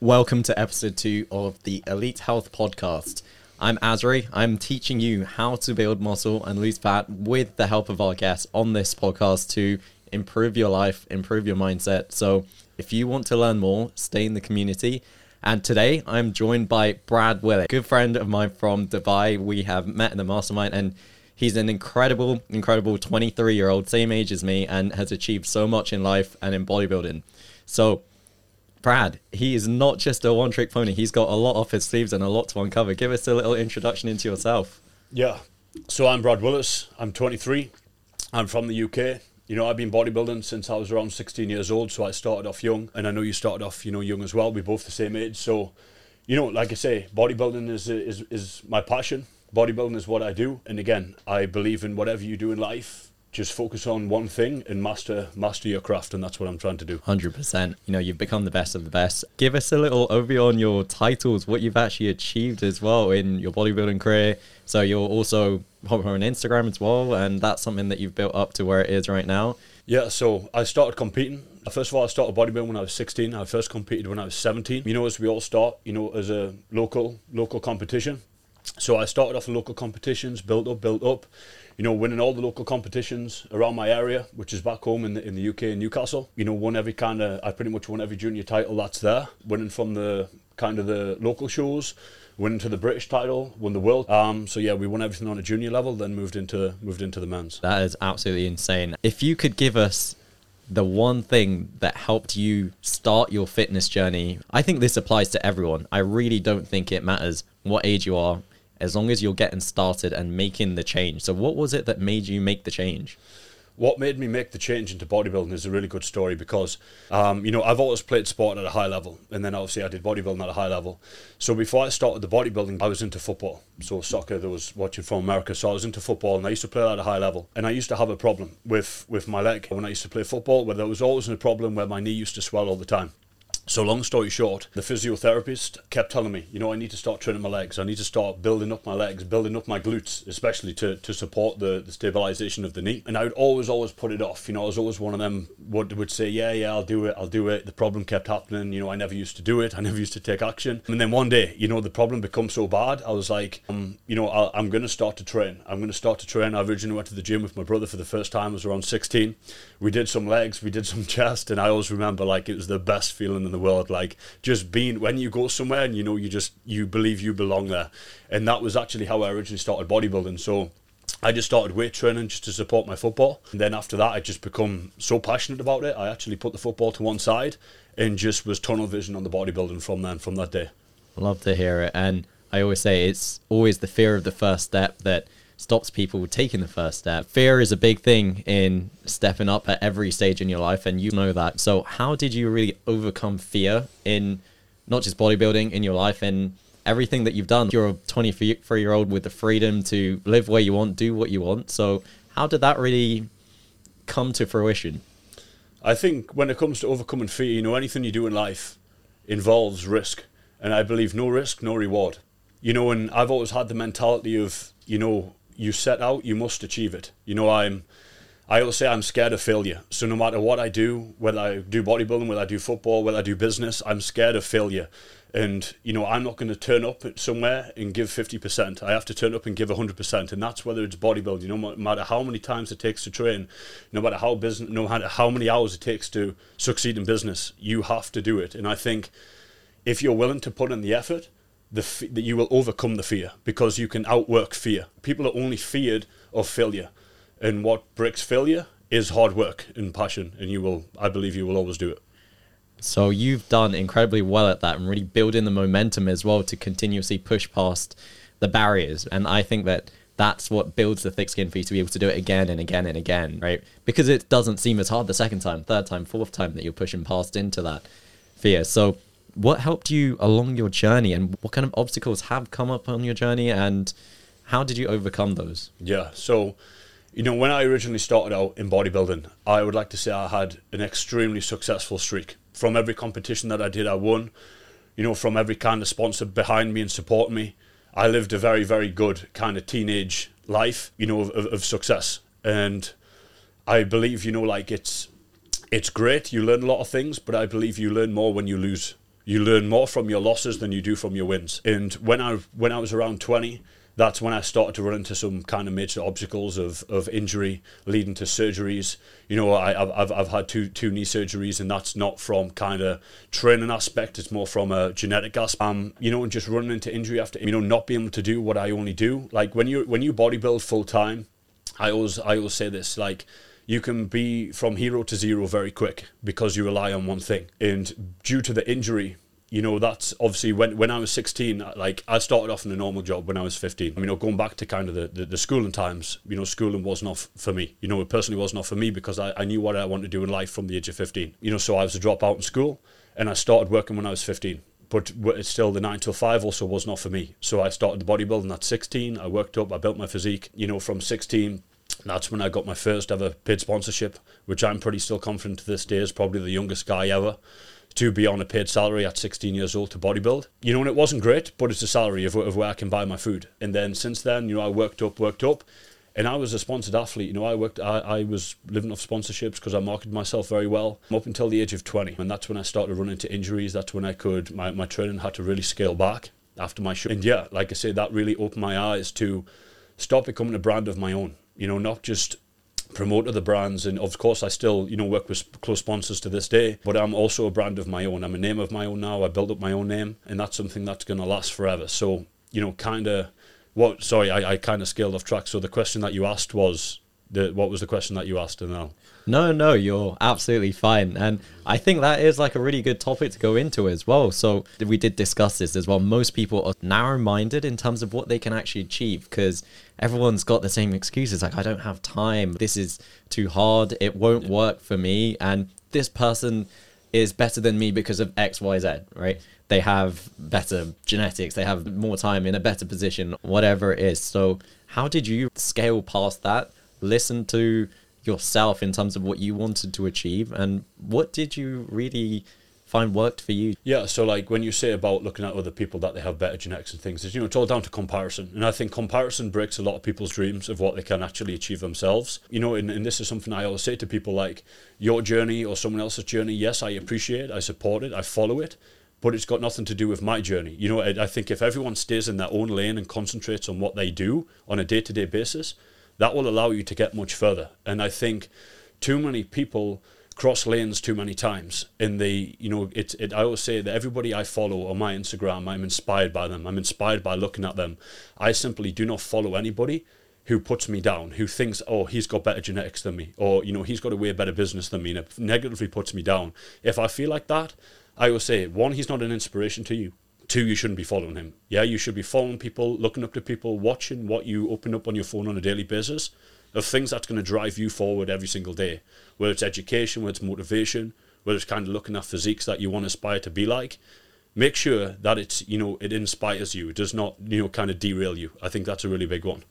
Welcome to episode two of the Elite Health Podcast. I'm Azri. I'm teaching you how to build muscle and lose fat with the help of our guests on this podcast to improve your life, improve your mindset. So, if you want to learn more, stay in the community. And today I'm joined by Brad Willis, good friend of mine from Dubai. We have met in the mastermind and he's an incredible, incredible 23 year old, same age as me, and has achieved so much in life and in bodybuilding. So, Brad, he is not just a one trick pony. He's got a lot off his sleeves and a lot to uncover. Give us a little introduction into yourself. Yeah. So I'm Brad Willis. I'm 23. I'm from the UK. You know, I've been bodybuilding since I was around 16 years old. So I started off young, and I know you started off, you know, young as well. We're both the same age. So, you know, like I say, bodybuilding is is is my passion. Bodybuilding is what I do, and again, I believe in whatever you do in life just focus on one thing and master master your craft and that's what I'm trying to do 100% you know you've become the best of the best give us a little overview on your titles what you've actually achieved as well in your bodybuilding career so you're also on Instagram as well and that's something that you've built up to where it is right now yeah so I started competing First of all, I started bodybuilding when I was 16. I first competed when I was 17. You know, as we all start, you know, as a local local competition. So I started off in local competitions, built up, built up you know, winning all the local competitions around my area, which is back home in the, in the UK in Newcastle. You know, won every kind of, I pretty much won every junior title that's there, winning from the kind of the local shows, winning to the British title, won the world. Um, so yeah, we won everything on a junior level, then moved into moved into the men's. That is absolutely insane. If you could give us the one thing that helped you start your fitness journey, I think this applies to everyone. I really don't think it matters what age you are as long as you're getting started and making the change. So, what was it that made you make the change? What made me make the change into bodybuilding is a really good story because, um, you know, I've always played sport at a high level, and then obviously I did bodybuilding at a high level. So before I started the bodybuilding, I was into football. So soccer, there was watching from America. So I was into football, and I used to play at a high level. And I used to have a problem with with my leg when I used to play football, where there was always a problem where my knee used to swell all the time. So, long story short, the physiotherapist kept telling me, you know, I need to start training my legs. I need to start building up my legs, building up my glutes, especially to, to support the, the stabilization of the knee. And I would always, always put it off. You know, I was always one of them would, would say, yeah, yeah, I'll do it, I'll do it. The problem kept happening. You know, I never used to do it. I never used to take action. And then one day, you know, the problem becomes so bad. I was like, um, you know, i am going to start to train. I'm going to start to train. I originally went to the gym with my brother for the first time. I was around 16. We did some legs, we did some chest. And I always remember, like, it was the best feeling in the world. Like, just being when you go somewhere and you know you just you believe you belong there and that was actually how i originally started bodybuilding so I just started weight training just to support my football. And then after that, I just become so passionate about it. I actually put the football to one side and just was tunnel vision on the bodybuilding from then, from that day. Love to hear it. And I always say it's always the fear of the first step that stops people taking the first step. Fear is a big thing in stepping up at every stage in your life, and you know that. So, how did you really overcome fear in not just bodybuilding, in your life, and everything that you've done? You're a 23 year old with the freedom to live where you want, do what you want. So, how did that really come to fruition? I think when it comes to overcoming fear, you know, anything you do in life involves risk. And I believe no risk, no reward. You know, and I've always had the mentality of, you know, you set out, you must achieve it. You know, I'm. I always say I'm scared of failure. So no matter what I do, whether I do bodybuilding, whether I do football, whether I do business, I'm scared of failure. And you know, I'm not going to turn up somewhere and give 50%. I have to turn up and give 100%, and that's whether it's bodybuilding. No matter how many times it takes to train, no matter how business, no matter how many hours it takes to succeed in business, you have to do it. And I think if you're willing to put in the effort, the that you will overcome the fear because you can outwork fear. People are only feared of failure, and what breaks failure is hard work and passion, and you will, I believe, you will always do it. So you've done incredibly well at that, and really building the momentum as well to continuously push past the barriers. And I think that that's what builds the thick skin for you to be able to do it again and again and again, right? Because it doesn't seem as hard the second time, third time, fourth time that you're pushing past into that fear. So what helped you along your journey and what kind of obstacles have come up on your journey and how did you overcome those? Yeah, so you know, when I originally started out in bodybuilding, I would like to say I had an extremely successful streak. From every competition that I did, I won. You know, from every kind of sponsor behind me and supporting me, I lived a very, very good kind of teenage life, you know, of, of success. And I believe, you know, like it's it's great. You learn a lot of things, but I believe you learn more when you lose You learn more from your losses than you do from your wins. And when I when I was around 20, that's when I started to run into some kind of major obstacles of, of injury leading to surgeries. You know, I, I've, I've had two two knee surgeries, and that's not from kind of training aspect. It's more from a genetic aspect. Um, you know, and just running into injury after you know not being able to do what I only do. Like when you when you bodybuild full time, I always I always say this like you can be from hero to zero very quick because you rely on one thing. And due to the injury you know, that's obviously when when I was 16, like I started off in a normal job when I was 15. I mean, know, going back to kind of the, the, the schooling times, you know, schooling was not for me. You know, it personally was not for me because I, I knew what I wanted to do in life from the age of 15. You know, so I was a dropout in school and I started working when I was 15. But it's still the 9 till 5 also was not for me. So I started the bodybuilding at 16. I worked up, I built my physique, you know, from 16 that's when I got my first ever paid sponsorship, which I'm pretty still confident to this day is probably the youngest guy ever to be on a paid salary at 16 years old to bodybuild. You know, and it wasn't great, but it's a salary of, of where I can buy my food. And then since then, you know, I worked up, worked up, and I was a sponsored athlete. You know, I worked, I, I was living off sponsorships because I marketed myself very well up until the age of 20. And that's when I started running into injuries. That's when I could, my, my training had to really scale back after my show. And yeah, like I say, that really opened my eyes to stop becoming a brand of my own. You know, not just promote other brands. And of course I still you know work with close sponsors to this day but I'm also a brand of my own. I'm a name of my own now. I built up my own name and that's something that's going to last forever. So you know kind of what sorry I, I kind of scaled off track. So the question that you asked was the what was the question that you asked and now no, no, you're absolutely fine. And I think that is like a really good topic to go into as well. So we did discuss this as well. Most people are narrow minded in terms of what they can actually achieve because everyone's got the same excuses like, I don't have time. This is too hard. It won't work for me. And this person is better than me because of X, Y, Z, right? They have better genetics, they have more time in a better position, whatever it is. So, how did you scale past that? Listen to yourself in terms of what you wanted to achieve and what did you really find worked for you yeah so like when you say about looking at other people that they have better genetics and things is you know it's all down to comparison and i think comparison breaks a lot of people's dreams of what they can actually achieve themselves you know and, and this is something i always say to people like your journey or someone else's journey yes i appreciate it, i support it i follow it but it's got nothing to do with my journey. You know, I, I think if everyone stays in their own lane and concentrates on what they do on a day to day basis, that will allow you to get much further. And I think too many people cross lanes too many times in the you know it, it i always say that everybody i follow on my instagram i'm inspired by them. I'm inspired by looking at them. I simply do not follow anybody who puts me down who thinks oh he's got better genetics than me or you know he's got a way better business than me and it negatively puts me down. If i feel like that i will say one he's not an inspiration to you Two, you shouldn't be following him. Yeah, you should be following people, looking up to people, watching what you open up on your phone on a daily basis of things that's going to drive you forward every single day. Whether it's education, whether it's motivation, whether it's kind of looking at physiques that you want to aspire to be like. Make sure that it's you know it inspires you. It does not you know kind of derail you. I think that's a really big one.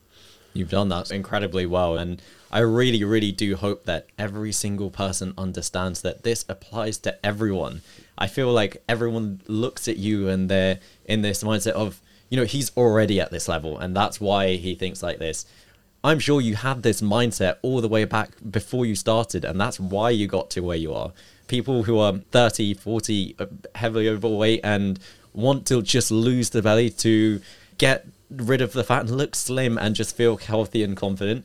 You've done that incredibly well. And I really, really do hope that every single person understands that this applies to everyone. I feel like everyone looks at you and they're in this mindset of, you know, he's already at this level and that's why he thinks like this. I'm sure you had this mindset all the way back before you started, and that's why you got to where you are. People who are 30, 40, uh, heavily overweight, and want to just lose the belly to get rid of the fat and look slim and just feel healthy and confident.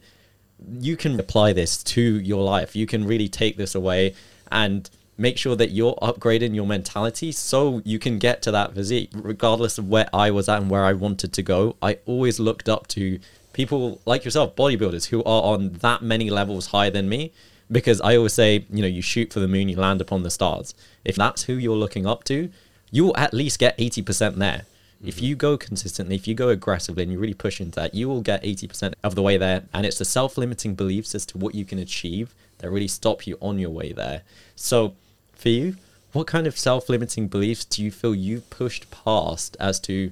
You can apply this to your life. You can really take this away and make sure that you're upgrading your mentality so you can get to that physique regardless of where I was at and where I wanted to go. I always looked up to people like yourself, bodybuilders who are on that many levels higher than me because I always say, you know, you shoot for the moon, you land upon the stars. If that's who you're looking up to, you'll at least get 80% there. Mm-hmm. If you go consistently, if you go aggressively and you really push into that, you will get 80% of the way there. And it's the self limiting beliefs as to what you can achieve that really stop you on your way there. So, for you, what kind of self limiting beliefs do you feel you've pushed past as to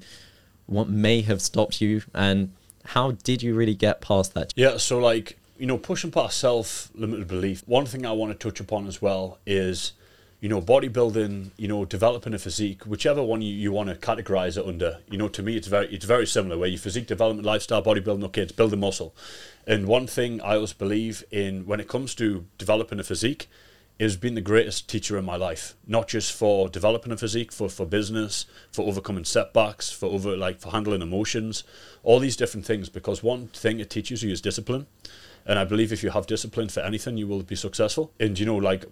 what may have stopped you and how did you really get past that? Yeah, so like, you know, pushing past self limited belief, one thing I want to touch upon as well is, you know, bodybuilding, you know, developing a physique, whichever one you, you want to categorize it under. You know, to me it's very it's very similar where you physique development, lifestyle, bodybuilding, okay, it's building muscle. And one thing I always believe in when it comes to developing a physique has been the greatest teacher in my life. Not just for developing a physique, for for business, for overcoming setbacks, for over like for handling emotions, all these different things. Because one thing it teaches you is discipline. And I believe if you have discipline for anything, you will be successful. And you know, like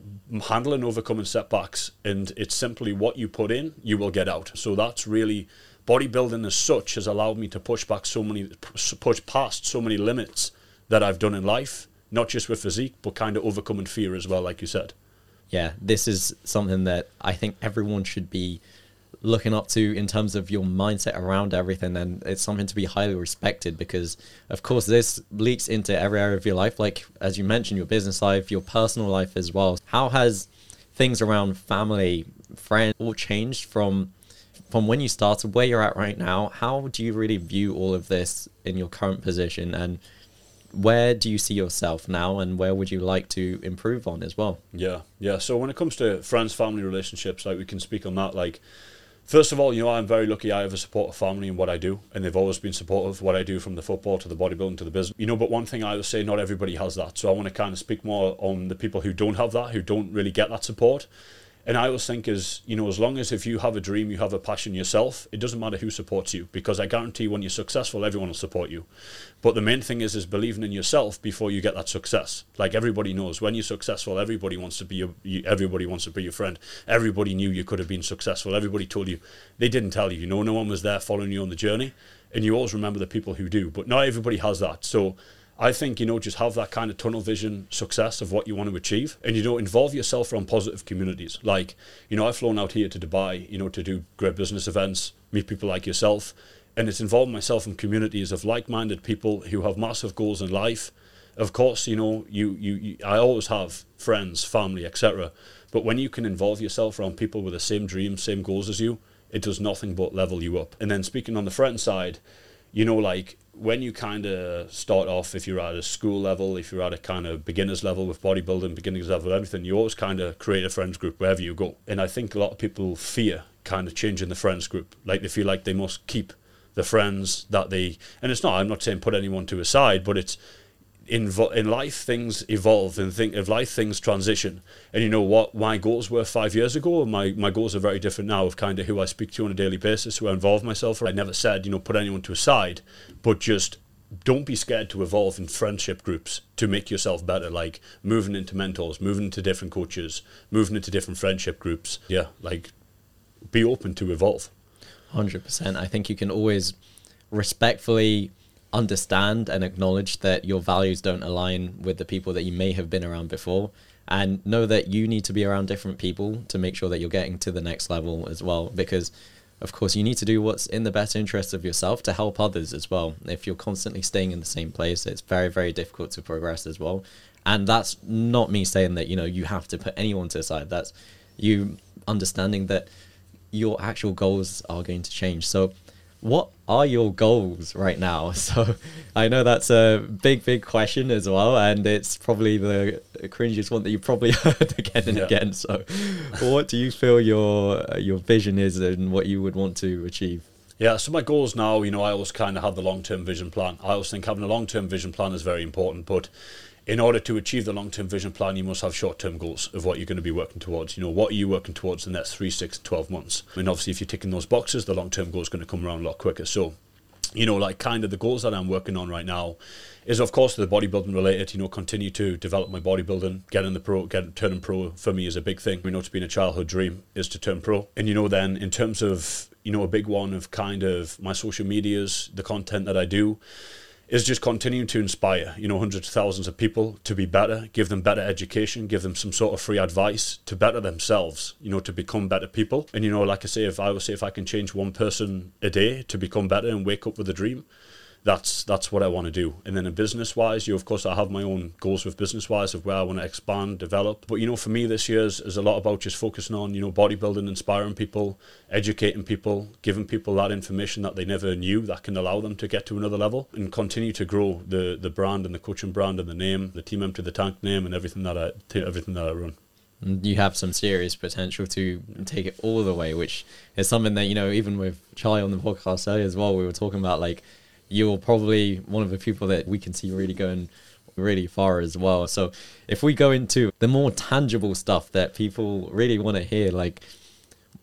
handling, overcoming setbacks, and it's simply what you put in, you will get out. So that's really bodybuilding as such has allowed me to push back so many, push past so many limits that I've done in life, not just with physique, but kind of overcoming fear as well, like you said. Yeah, this is something that I think everyone should be looking up to in terms of your mindset around everything and it's something to be highly respected because of course this leaks into every area of your life. Like as you mentioned your business life your personal life as well. How has things around family friends all changed from from when you started where you're at right now? How do you really view all of this in your current position? And where do you see yourself now and where would you like to improve on as well yeah yeah so when it comes to friends family relationships like we can speak on that like First of all, you know, I'm very lucky I have a supportive family in what I do, and they've always been supportive of what I do from the football to the bodybuilding to the business. You know, but one thing I would say, not everybody has that. So I want to kind of speak more on the people who don't have that, who don't really get that support. And I always think is, you know, as long as if you have a dream, you have a passion yourself, it doesn't matter who supports you because I guarantee when you're successful, everyone will support you. But the main thing is is believing in yourself before you get that success. Like everybody knows, when you're successful, everybody wants to be your, everybody wants to be your friend. Everybody knew you could have been successful. Everybody told you. They didn't tell you. You know, no one was there following you on the journey. And you always remember the people who do. But not everybody has that. So I think, you know, just have that kind of tunnel vision success of what you want to achieve and, you know, involve yourself around positive communities. Like, you know, I've flown out here to Dubai, you know, to do great business events, meet people like yourself. And it's involved myself in communities of like minded people who have massive goals in life. Of course, you know, you, you, you I always have friends, family, etc. But when you can involve yourself around people with the same dreams, same goals as you, it does nothing but level you up. And then speaking on the friend side, you know, like when you kind of start off, if you're at a school level, if you're at a kind of beginners level with bodybuilding, beginners level, everything, you always kind of create a friends group wherever you go. And I think a lot of people fear kind of changing the friends group. Like they feel like they must keep the friends that they, and it's not, I'm not saying put anyone to a side, but it's, in in life things evolve and think of life things transition and you know what my goals were five years ago my my goals are very different now of kind of who I speak to on a daily basis who I involve myself I never said you know put anyone to a side but just don't be scared to evolve in friendship groups to make yourself better like moving into mentors moving into different coaches moving into different friendship groups. Yeah like be open to evolve. 100% I think you can always respectfully understand and acknowledge that your values don't align with the people that you may have been around before and know that you need to be around different people to make sure that you're getting to the next level as well because of course you need to do what's in the best interest of yourself to help others as well. If you're constantly staying in the same place it's very very difficult to progress as well. And that's not me saying that you know you have to put anyone to the side. That's you understanding that your actual goals are going to change. So what are your goals right now? So I know that's a big, big question as well, and it's probably the cringiest one that you probably heard again and yeah. again. So, what do you feel your your vision is, and what you would want to achieve? Yeah, so my goals now, you know, I always kind of have the long term vision plan. I always think having a long term vision plan is very important, but in order to achieve the long term vision plan, you must have short term goals of what you're going to be working towards. You know, what are you working towards in the next three, six, 12 months? And obviously, if you're ticking those boxes, the long term goal is going to come around a lot quicker. So, you know, like kind of the goals that I'm working on right now is, of course, the bodybuilding related. You know, continue to develop my bodybuilding, getting the pro, getting turning pro for me is a big thing. We know it's been a childhood dream is to turn pro. And you know, then in terms of you know a big one of kind of my social medias, the content that I do is just continuing to inspire, you know, hundreds of thousands of people to be better, give them better education, give them some sort of free advice to better themselves, you know, to become better people. And, you know, like I say, if I would say if I can change one person a day to become better and wake up with a dream, that's that's what I want to do. And then in business wise, you of course I have my own goals with business wise of where I want to expand, develop. But you know, for me this year is, is a lot about just focusing on, you know, bodybuilding, inspiring people, educating people, giving people that information that they never knew that can allow them to get to another level and continue to grow the the brand and the coaching brand and the name, the team empty the tank name and everything that I everything that I run you have some serious potential to take it all the way, which is something that you know. Even with Charlie on the podcast earlier as well, we were talking about like you're probably one of the people that we can see really going really far as well. So if we go into the more tangible stuff that people really want to hear, like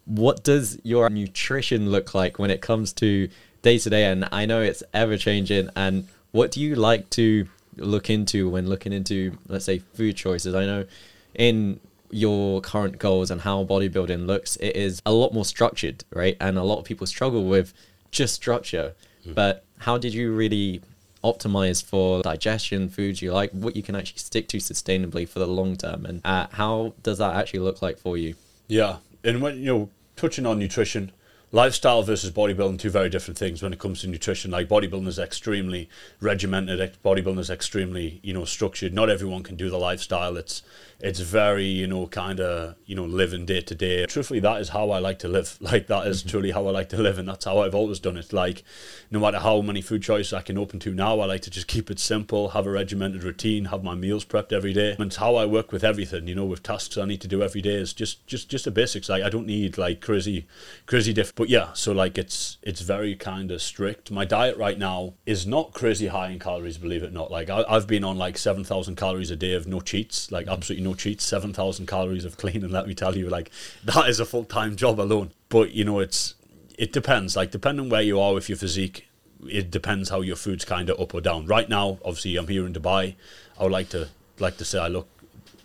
what does your nutrition look like when it comes to day to day? And I know it's ever changing. And what do you like to look into when looking into, let's say, food choices? I know in your current goals and how bodybuilding looks, it is a lot more structured, right? And a lot of people struggle with just structure. Mm. But how did you really optimize for digestion, foods you like, what you can actually stick to sustainably for the long term, and uh, how does that actually look like for you? Yeah, and when you know, touching on nutrition, lifestyle versus bodybuilding two very different things when it comes to nutrition. Like bodybuilding is extremely regimented bodybuilding is extremely you know structured. Not everyone can do the lifestyle. It's it's very you know kind of you know living day to day. Truthfully that is how i like to live. Like that is mm-hmm. truly how i like to live and that's how i've always done it. Like no matter how many food choices i can open to now i like to just keep it simple have a regimented routine have my meals prepped every day. And it's how i work with everything you know with tasks i need to do every day is just just just the basics. Like i don't need like crazy crazy different but yeah, so like it's it's very kind of strict. My diet right now is not crazy high in calories, believe it or not. Like I, have been on like seven thousand calories a day of no cheats, like mm-hmm. absolutely no cheats. Seven thousand calories of clean, and let me tell you, like that is a full time job alone. But you know, it's it depends. Like depending where you are with your physique, it depends how your food's kind of up or down. Right now, obviously, I'm here in Dubai. I would like to like to say I look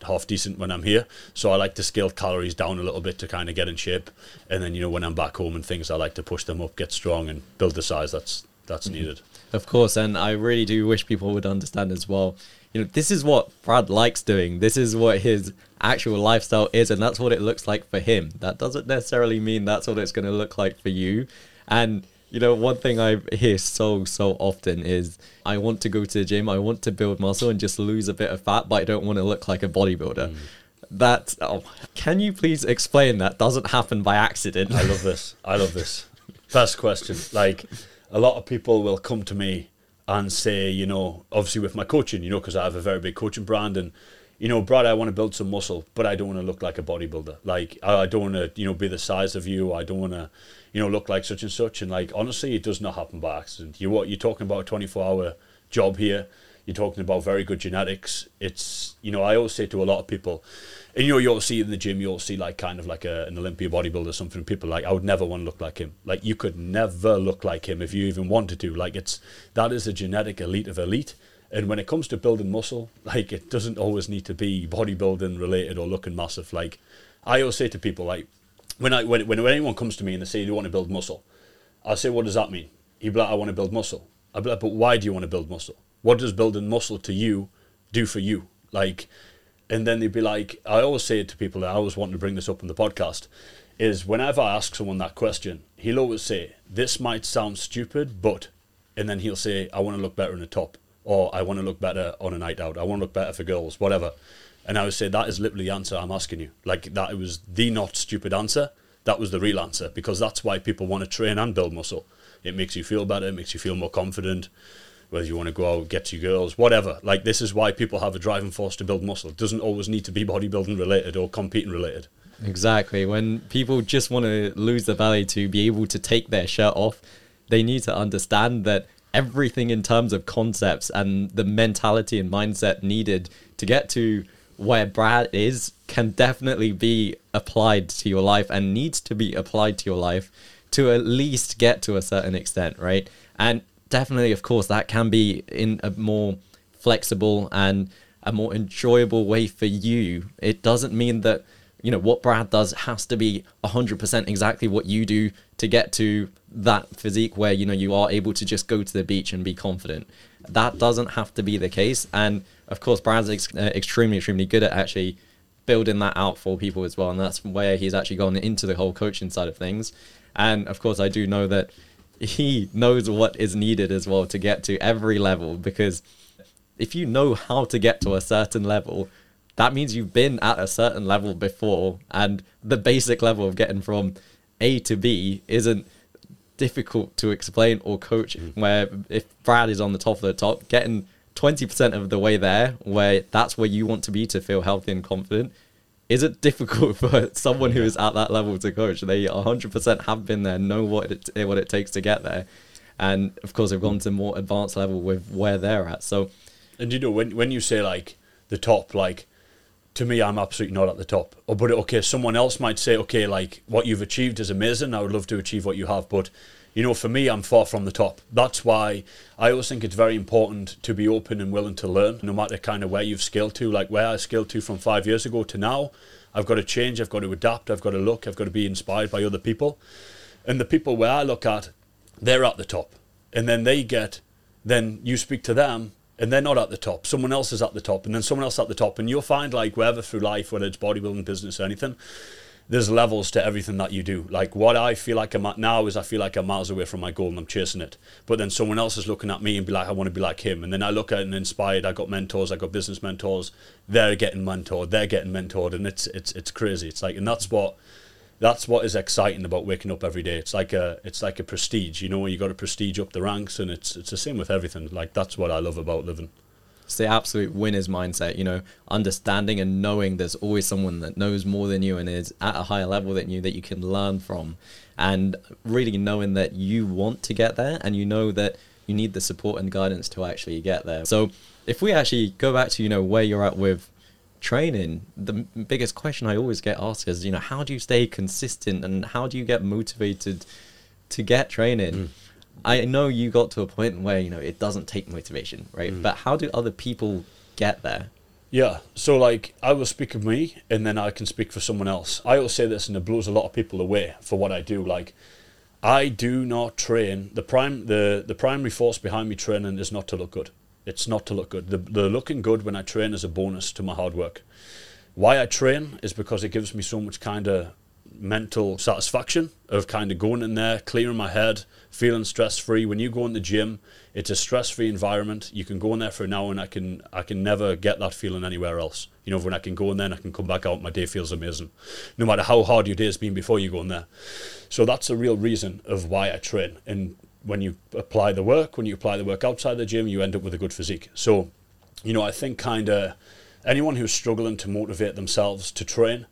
half decent when I'm here. So I like to scale calories down a little bit to kind of get in shape, and then you know when I'm back home and things, I like to push them up, get strong, and build the size that's that's mm-hmm. needed. Of course, and I really do wish people would understand as well. You know, this is what Brad likes doing. This is what his actual lifestyle is, and that's what it looks like for him. That doesn't necessarily mean that's what it's going to look like for you. And you know, one thing I hear so, so often is I want to go to the gym, I want to build muscle and just lose a bit of fat, but I don't want to look like a bodybuilder. Mm. That, oh, can you please explain that doesn't happen by accident? I love this. I love this. First question. Like, a lot of people will come to me and say, you know, obviously with my coaching, you know, because I have a very big coaching brand and you know, Brad, I want to build some muscle, but I don't want to look like a bodybuilder. Like, I don't want to, you know, be the size of you. I don't want to, you know, look like such and such. And like, honestly, it does not happen by accident. You what you're talking about a 24 hour job here. You're talking about very good genetics. It's, you know, I always say to a lot of people, and you know, you'll see in the gym, you'll see like kind of like a, an Olympia bodybuilder or something. People like, I would never want to look like him. Like, you could never look like him if you even wanted to. Like, it's that is a genetic elite of elite. And when it comes to building muscle, like, it doesn't always need to be bodybuilding related or looking massive. Like, I always say to people, like, when I when, when anyone comes to me and they say they want to build muscle, I say, what does that mean? Be like, I want to build muscle. I'd be like, but why do you want to build muscle? What does building muscle to you do for you? Like, and then they'd be like, I always say it to people, that I always want to bring this up in the podcast, is whenever I ask someone that question, he'll always say, this might sound stupid, but, and then he'll say, I want to look better in the top, or I want to look better on a night out, I want to look better for girls, whatever. And I would say that is literally the answer I'm asking you. Like that was the not stupid answer. That was the real answer because that's why people want to train and build muscle. It makes you feel better, it makes you feel more confident. Whether you want to go out, get to girls, whatever. Like this is why people have a driving force to build muscle. It doesn't always need to be bodybuilding related or competing related. Exactly. When people just want to lose the belly to be able to take their shirt off, they need to understand that everything in terms of concepts and the mentality and mindset needed to get to where Brad is can definitely be applied to your life and needs to be applied to your life to at least get to a certain extent, right? And definitely, of course, that can be in a more flexible and a more enjoyable way for you. It doesn't mean that, you know, what Brad does has to be 100% exactly what you do to get to that physique where, you know, you are able to just go to the beach and be confident. That doesn't have to be the case. And of course, Brad's ex- uh, extremely, extremely good at actually building that out for people as well. And that's where he's actually gone into the whole coaching side of things. And of course, I do know that he knows what is needed as well to get to every level because if you know how to get to a certain level, that means you've been at a certain level before. And the basic level of getting from A to B isn't difficult to explain or coach. Mm. Where if Brad is on the top of the top, getting 20% of the way there, where that's where you want to be to feel healthy and confident, is it difficult for someone who is at that level to coach? They 100% have been there, know what it, what it takes to get there. And of course, they've gone to more advanced level with where they're at. So And you know when when you say like the top, like to me, I'm absolutely not at the top. Or but okay, someone else might say, okay, like what you've achieved is amazing. I would love to achieve what you have, but you know, for me, I'm far from the top. That's why I always think it's very important to be open and willing to learn, no matter kind of where you've scaled to. Like where I scaled to from five years ago to now, I've got to change. I've got to adapt. I've got to look. I've got to be inspired by other people, and the people where I look at, they're at the top, and then they get, then you speak to them, and they're not at the top. Someone else is at the top, and then someone else at the top, and you'll find like wherever through life, whether it's bodybuilding, business, or anything, there's levels to everything that you do. Like what I feel like I'm at now is I feel like I'm miles away from my goal and I'm chasing it. But then someone else is looking at me and be like, I want to be like him. And then I look at and inspired. I got mentors. I got business mentors. They're getting mentored. They're getting mentored, and it's it's it's crazy. It's like, and that's what that's what is exciting about waking up every day. It's like a it's like a prestige. You know, you got to prestige up the ranks, and it's it's the same with everything. Like that's what I love about living. It's the absolute winner's mindset, you know, understanding and knowing there's always someone that knows more than you and is at a higher level than you that you can learn from. And really knowing that you want to get there and you know that you need the support and guidance to actually get there. So if we actually go back to, you know, where you're at with training, the biggest question I always get asked is, you know, how do you stay consistent and how do you get motivated to get training? Mm I know you got to a point where you know it doesn't take motivation, right? Mm. But how do other people get there? Yeah, so like I will speak of me, and then I can speak for someone else. I will say this, and it blows a lot of people away for what I do. Like, I do not train. The prime, the the primary force behind me training is not to look good. It's not to look good. The the looking good when I train is a bonus to my hard work. Why I train is because it gives me so much kind of mental satisfaction of kind of going in there, clearing my head, feeling stress free. When you go in the gym, it's a stress free environment. You can go in there for an hour and I can I can never get that feeling anywhere else. You know, when I can go in there and I can come back out, my day feels amazing. No matter how hard your day has been before you go in there. So that's a real reason of why I train. And when you apply the work, when you apply the work outside the gym, you end up with a good physique. So, you know, I think kind of anyone who's struggling to motivate themselves to train,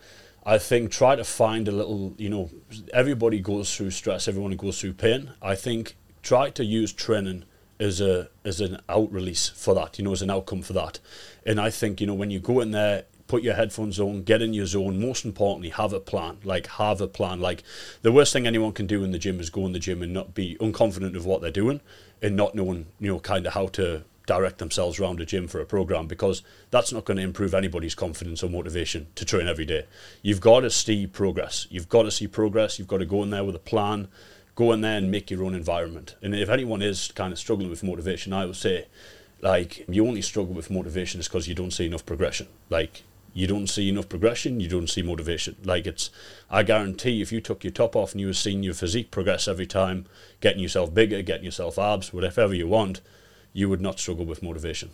I think try to find a little, you know, everybody goes through stress, everyone goes through pain. I think try to use training as a as an out release for that, you know, as an outcome for that. And I think, you know, when you go in there, put your headphones on, get in your zone, most importantly, have a plan. Like have a plan. Like the worst thing anyone can do in the gym is go in the gym and not be unconfident of what they're doing and not knowing, you know, kind of how to direct themselves around a gym for a program because that's not going to improve anybody's confidence or motivation to train every day. You've got to see progress. You've got to see progress. You've got to go in there with a plan, go in there and make your own environment. And if anyone is kind of struggling with motivation, I would say, like, you only struggle with motivation is because you don't see enough progression. Like, you don't see enough progression, you don't see motivation. Like it's, I guarantee, if you took your top off and you were seeing your physique progress every time, getting yourself bigger, getting yourself abs, whatever you want, you would not struggle with motivation.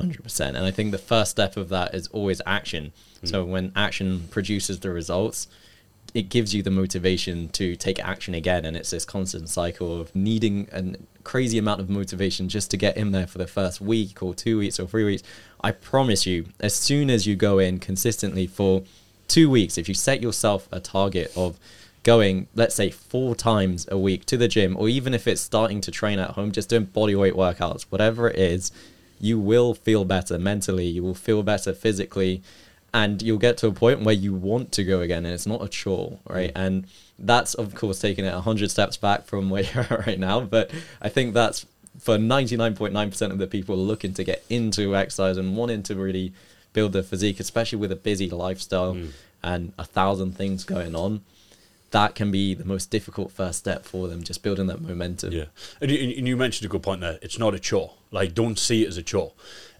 100%. And I think the first step of that is always action. Mm. So when action produces the results, it gives you the motivation to take action again. And it's this constant cycle of needing a crazy amount of motivation just to get in there for the first week or two weeks or three weeks. I promise you, as soon as you go in consistently for two weeks, if you set yourself a target of going, let's say, four times a week to the gym, or even if it's starting to train at home, just doing body weight workouts, whatever it is, you will feel better mentally, you will feel better physically, and you'll get to a point where you want to go again, and it's not a chore, right? Mm. And that's, of course, taking it 100 steps back from where you're at right now, but I think that's for 99.9% of the people looking to get into exercise and wanting to really build their physique, especially with a busy lifestyle mm. and a thousand things going on that can be the most difficult first step for them, just building that momentum. Yeah. And you, and you mentioned a good point there. It's not a chore. Like, don't see it as a chore.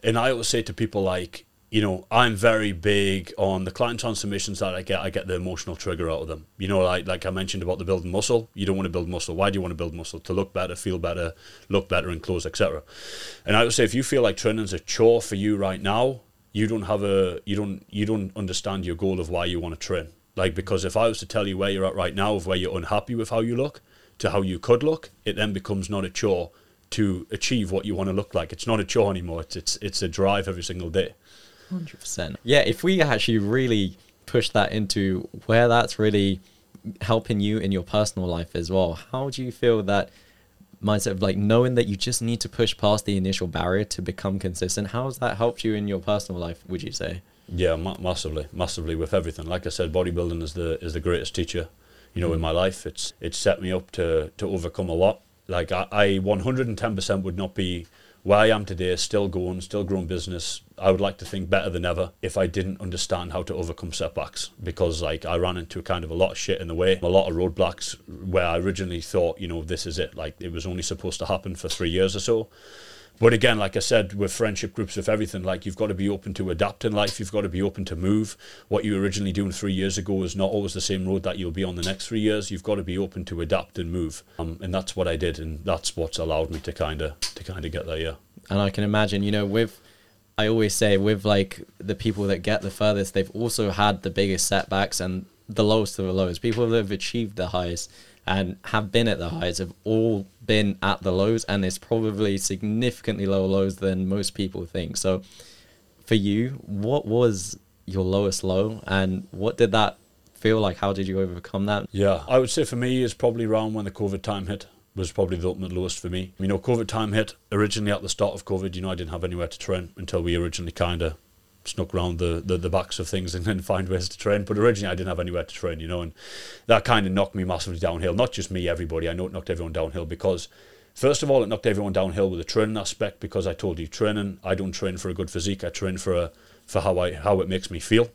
And I always say to people, like, you know, I'm very big on the client transformations that I get. I get the emotional trigger out of them. You know, like like I mentioned about the building muscle. You don't want to build muscle. Why do you want to build muscle? To look better, feel better, look better in clothes, etc. And I would say if you feel like training's a chore for you right now, you don't have a you don't you don't understand your goal of why you want to train. Like, because if I was to tell you where you're at right now, of where you're unhappy with how you look, to how you could look, it then becomes not a chore to achieve what you want to look like. It's not a chore anymore. It's it's it's a drive every single day. Hundred percent. Yeah, if we actually really push that into where that's really helping you in your personal life as well, how do you feel that mindset of like knowing that you just need to push past the initial barrier to become consistent. How has that helped you in your personal life? Would you say? Yeah, ma- massively, massively with everything. Like I said, bodybuilding is the is the greatest teacher, you know, mm. in my life. It's it's set me up to to overcome a lot. Like I, I 110% would not be where I am today, still going, still growing business, I would like to think better than ever if I didn't understand how to overcome setbacks because like I ran into kind of a lot of shit in the way, a lot of roadblocks where I originally thought, you know, this is it. Like it was only supposed to happen for three years or so. But again, like I said, with friendship groups, with everything, like you've got to be open to adapt in life. You've got to be open to move. What you originally doing three years ago is not always the same road that you'll be on the next three years. You've got to be open to adapt and move. Um, and that's what I did, and that's what's allowed me to kind of to kind of get there. Yeah. And I can imagine, you know, with I always say with like the people that get the furthest, they've also had the biggest setbacks and the lowest of the lows. People that have achieved the highest and have been at the highs have all been at the lows, and it's probably significantly lower lows than most people think. So, for you, what was your lowest low, and what did that feel like? How did you overcome that? Yeah, I would say for me, it's probably around when the COVID time hit was probably the ultimate lowest for me. You know, COVID time hit originally at the start of COVID. You know, I didn't have anywhere to train until we originally kind of snuck around the, the, the backs of things and then find ways to train. But originally, I didn't have anywhere to train, you know, and that kind of knocked me massively downhill. Not just me, everybody. I know it knocked everyone downhill because, first of all, it knocked everyone downhill with the training aspect because I told you training. I don't train for a good physique. I train for a, for how I how it makes me feel.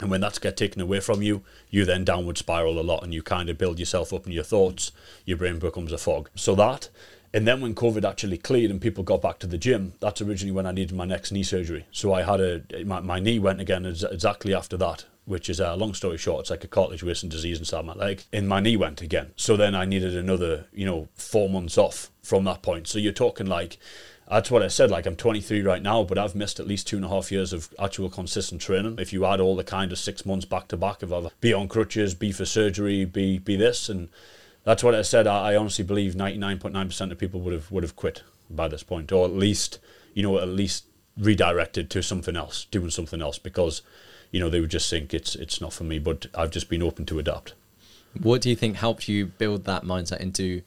And when that's get taken away from you, you then downward spiral a lot and you kind of build yourself up in your thoughts. Your brain becomes a fog. So that, and then when COVID actually cleared and people got back to the gym, that's originally when I needed my next knee surgery. So I had a, my, my knee went again exactly after that, which is a long story short, it's like a cartilage wasting disease inside my leg. And my knee went again. So then I needed another, you know, four months off from that point. So you're talking like, that's what I said. Like I'm 23 right now, but I've missed at least two and a half years of actual consistent training. If you add all the kind of six months back to back of other, be on crutches, be for surgery, be be this, and that's what I said. I, I honestly believe 99.9% of people would have would have quit by this point, or at least you know at least redirected to something else, doing something else, because you know they would just think it's it's not for me. But I've just been open to adapt. What do you think helped you build that mindset into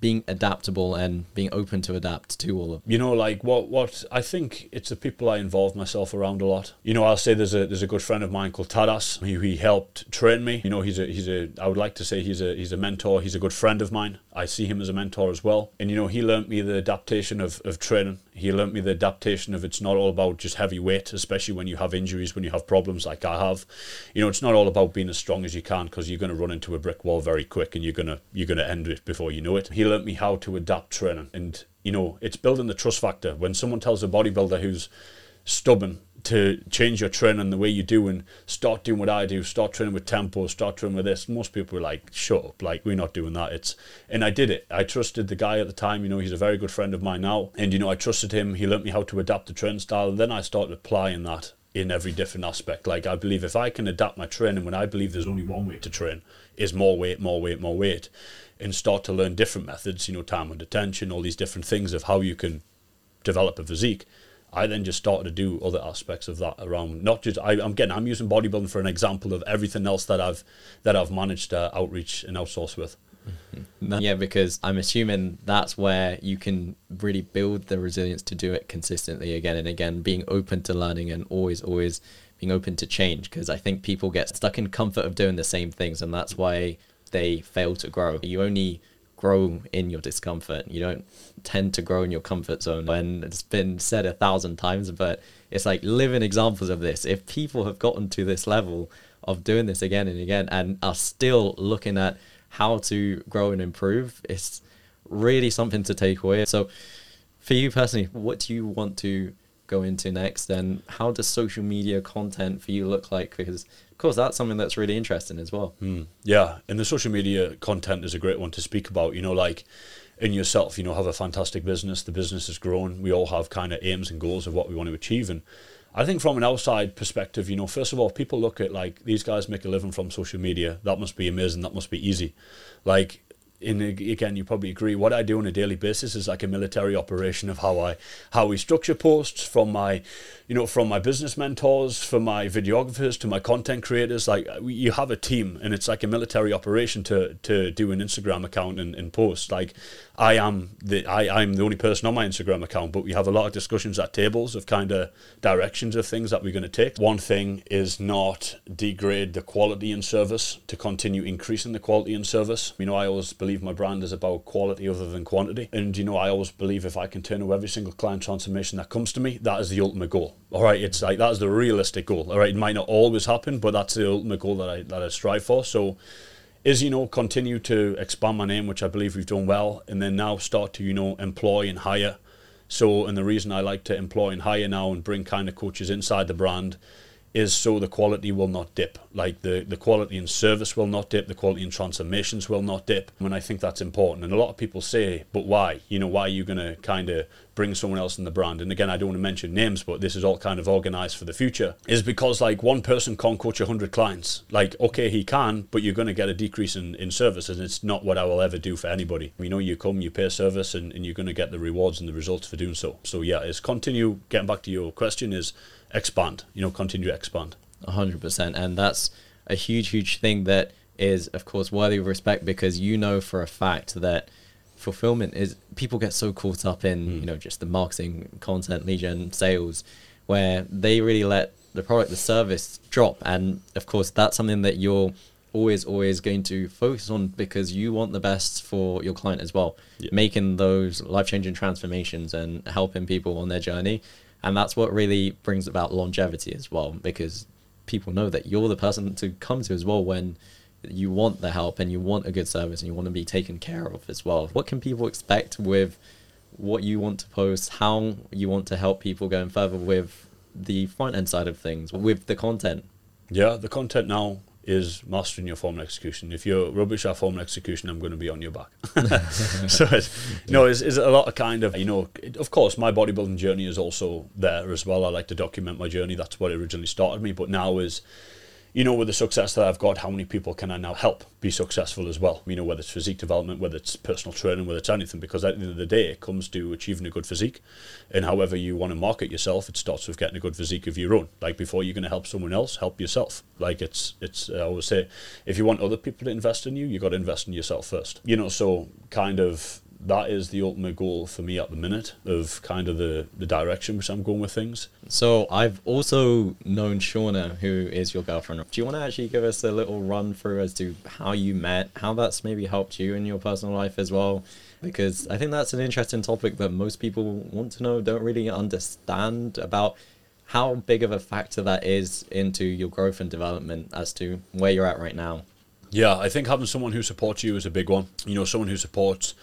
being adaptable and being open to adapt to all of you You know like what what I think it's the people I involve myself around a lot. You know I'll say there's a there's a good friend of mine called Tadas he, he helped train me. You know he's a he's a I would like to say he's a he's a mentor. He's a good friend of mine. I see him as a mentor as well. And you know he learnt me the adaptation of, of training. He learnt me the adaptation of it's not all about just heavy weight especially when you have injuries when you have problems like I have. You know it's not all about being as strong as you can because you're going to run into a brick wall very quick and you're going to you're going to end it before you know it. He learnt me how to adapt training. And, you know, it's building the trust factor. When someone tells a bodybuilder who's stubborn to change your training the way you do and start doing what I do, start training with tempo, start training with this, most people are like, shut up, like, we're not doing that. It's And I did it. I trusted the guy at the time, you know, he's a very good friend of mine now. And, you know, I trusted him. He learnt me how to adapt the training style. And then I started applying that in every different aspect. Like I believe if I can adapt my training when I believe there's only one way to train is more weight, more weight, more weight, and start to learn different methods, you know, time under tension, all these different things of how you can develop a physique. I then just started to do other aspects of that around not just I, am getting I'm using bodybuilding for an example of everything else that I've that I've managed to outreach and outsource with. Mm-hmm. Yeah, because I'm assuming that's where you can really build the resilience to do it consistently again and again, being open to learning and always, always being open to change. Because I think people get stuck in comfort of doing the same things, and that's why they fail to grow. You only grow in your discomfort. You don't tend to grow in your comfort zone. And it's been said a thousand times, but it's like living examples of this. If people have gotten to this level of doing this again and again and are still looking at how to grow and improve, it's really something to take away. So, for you personally, what do you want to go into next? And how does social media content for you look like? Because, of course, that's something that's really interesting as well. Mm, yeah. And the social media content is a great one to speak about. You know, like in yourself, you know, have a fantastic business. The business has grown. We all have kind of aims and goals of what we want to achieve. And I think from an outside perspective, you know, first of all, people look at like these guys make a living from social media. That must be amazing. That must be easy. Like in again, you probably agree. What I do on a daily basis is like a military operation of how I how we structure posts from my, you know, from my business mentors, from my videographers to my content creators. Like you have a team, and it's like a military operation to to do an Instagram account and, and post. Like I am the I, I'm the only person on my Instagram account, but we have a lot of discussions at tables of kind of directions of things that we're going to take. One thing is not degrade the quality and service to continue increasing the quality and service. You know, I always believe my brand is about quality other than quantity, and you know, I always believe if I can turn over every single client transformation that comes to me, that is the ultimate goal. All right, it's like that is the realistic goal. All right, it might not always happen, but that's the ultimate goal that I that I strive for. So is you know continue to expand my name, which I believe we've done well, and then now start to you know employ and hire. So, and the reason I like to employ and hire now and bring kind of coaches inside the brand is so the quality will not dip. Like the, the quality in service will not dip, the quality in transformations will not dip. And I think that's important. And a lot of people say, but why? You know, why are you going to kind of bring someone else in the brand? And again, I don't want to mention names, but this is all kind of organized for the future. Is because like one person can't coach 100 clients. Like, okay, he can, but you're going to get a decrease in, in service. And it's not what I will ever do for anybody. You know, you come, you pay service, and, and you're going to get the rewards and the results for doing so. So, yeah, it's continue. Getting back to your question, is expand, you know, continue to expand. 100%. And that's a huge, huge thing that is, of course, worthy of respect because you know for a fact that fulfillment is people get so caught up in, mm. you know, just the marketing, content, lead gen, sales, where they really let the product, the service drop. And of course, that's something that you're always, always going to focus on because you want the best for your client as well. Yeah. Making those life changing transformations and helping people on their journey and that's what really brings about longevity as well because people know that you're the person to come to as well when you want the help and you want a good service and you want to be taken care of as well. What can people expect with what you want to post how you want to help people going further with the front end side of things with the content? Yeah the content now is mastering your formal execution. If you're rubbish at formal execution, I'm going to be on your back. so, it's, you know, it's, it's, a lot of kind of, you know, it, of course, my bodybuilding journey is also there as well. I like to document my journey. That's what originally started me. But now is you know, with the success that I've got, how many people can I now help be successful as well? You know, whether it's physique development, whether it's personal training, whether it's anything, because at the end of the day, it comes to achieving a good physique. And however you want to market yourself, it starts with getting a good physique of your own. Like before you're going to help someone else, help yourself. Like it's, it's, I always say, if you want other people to invest in you, you've got to invest in yourself first. You know, so kind of that is the ultimate goal for me at the minute of kind of the, the direction which I'm going with things. So I've also known Shauna, who is your girlfriend. Do you want to actually give us a little run through as to how you met, how that's maybe helped you in your personal life as well? Because I think that's an interesting topic that most people want to know, don't really understand about how big of a factor that is into your growth and development as to where you're at right now. Yeah, I think having someone who supports you is a big one. You know, someone who supports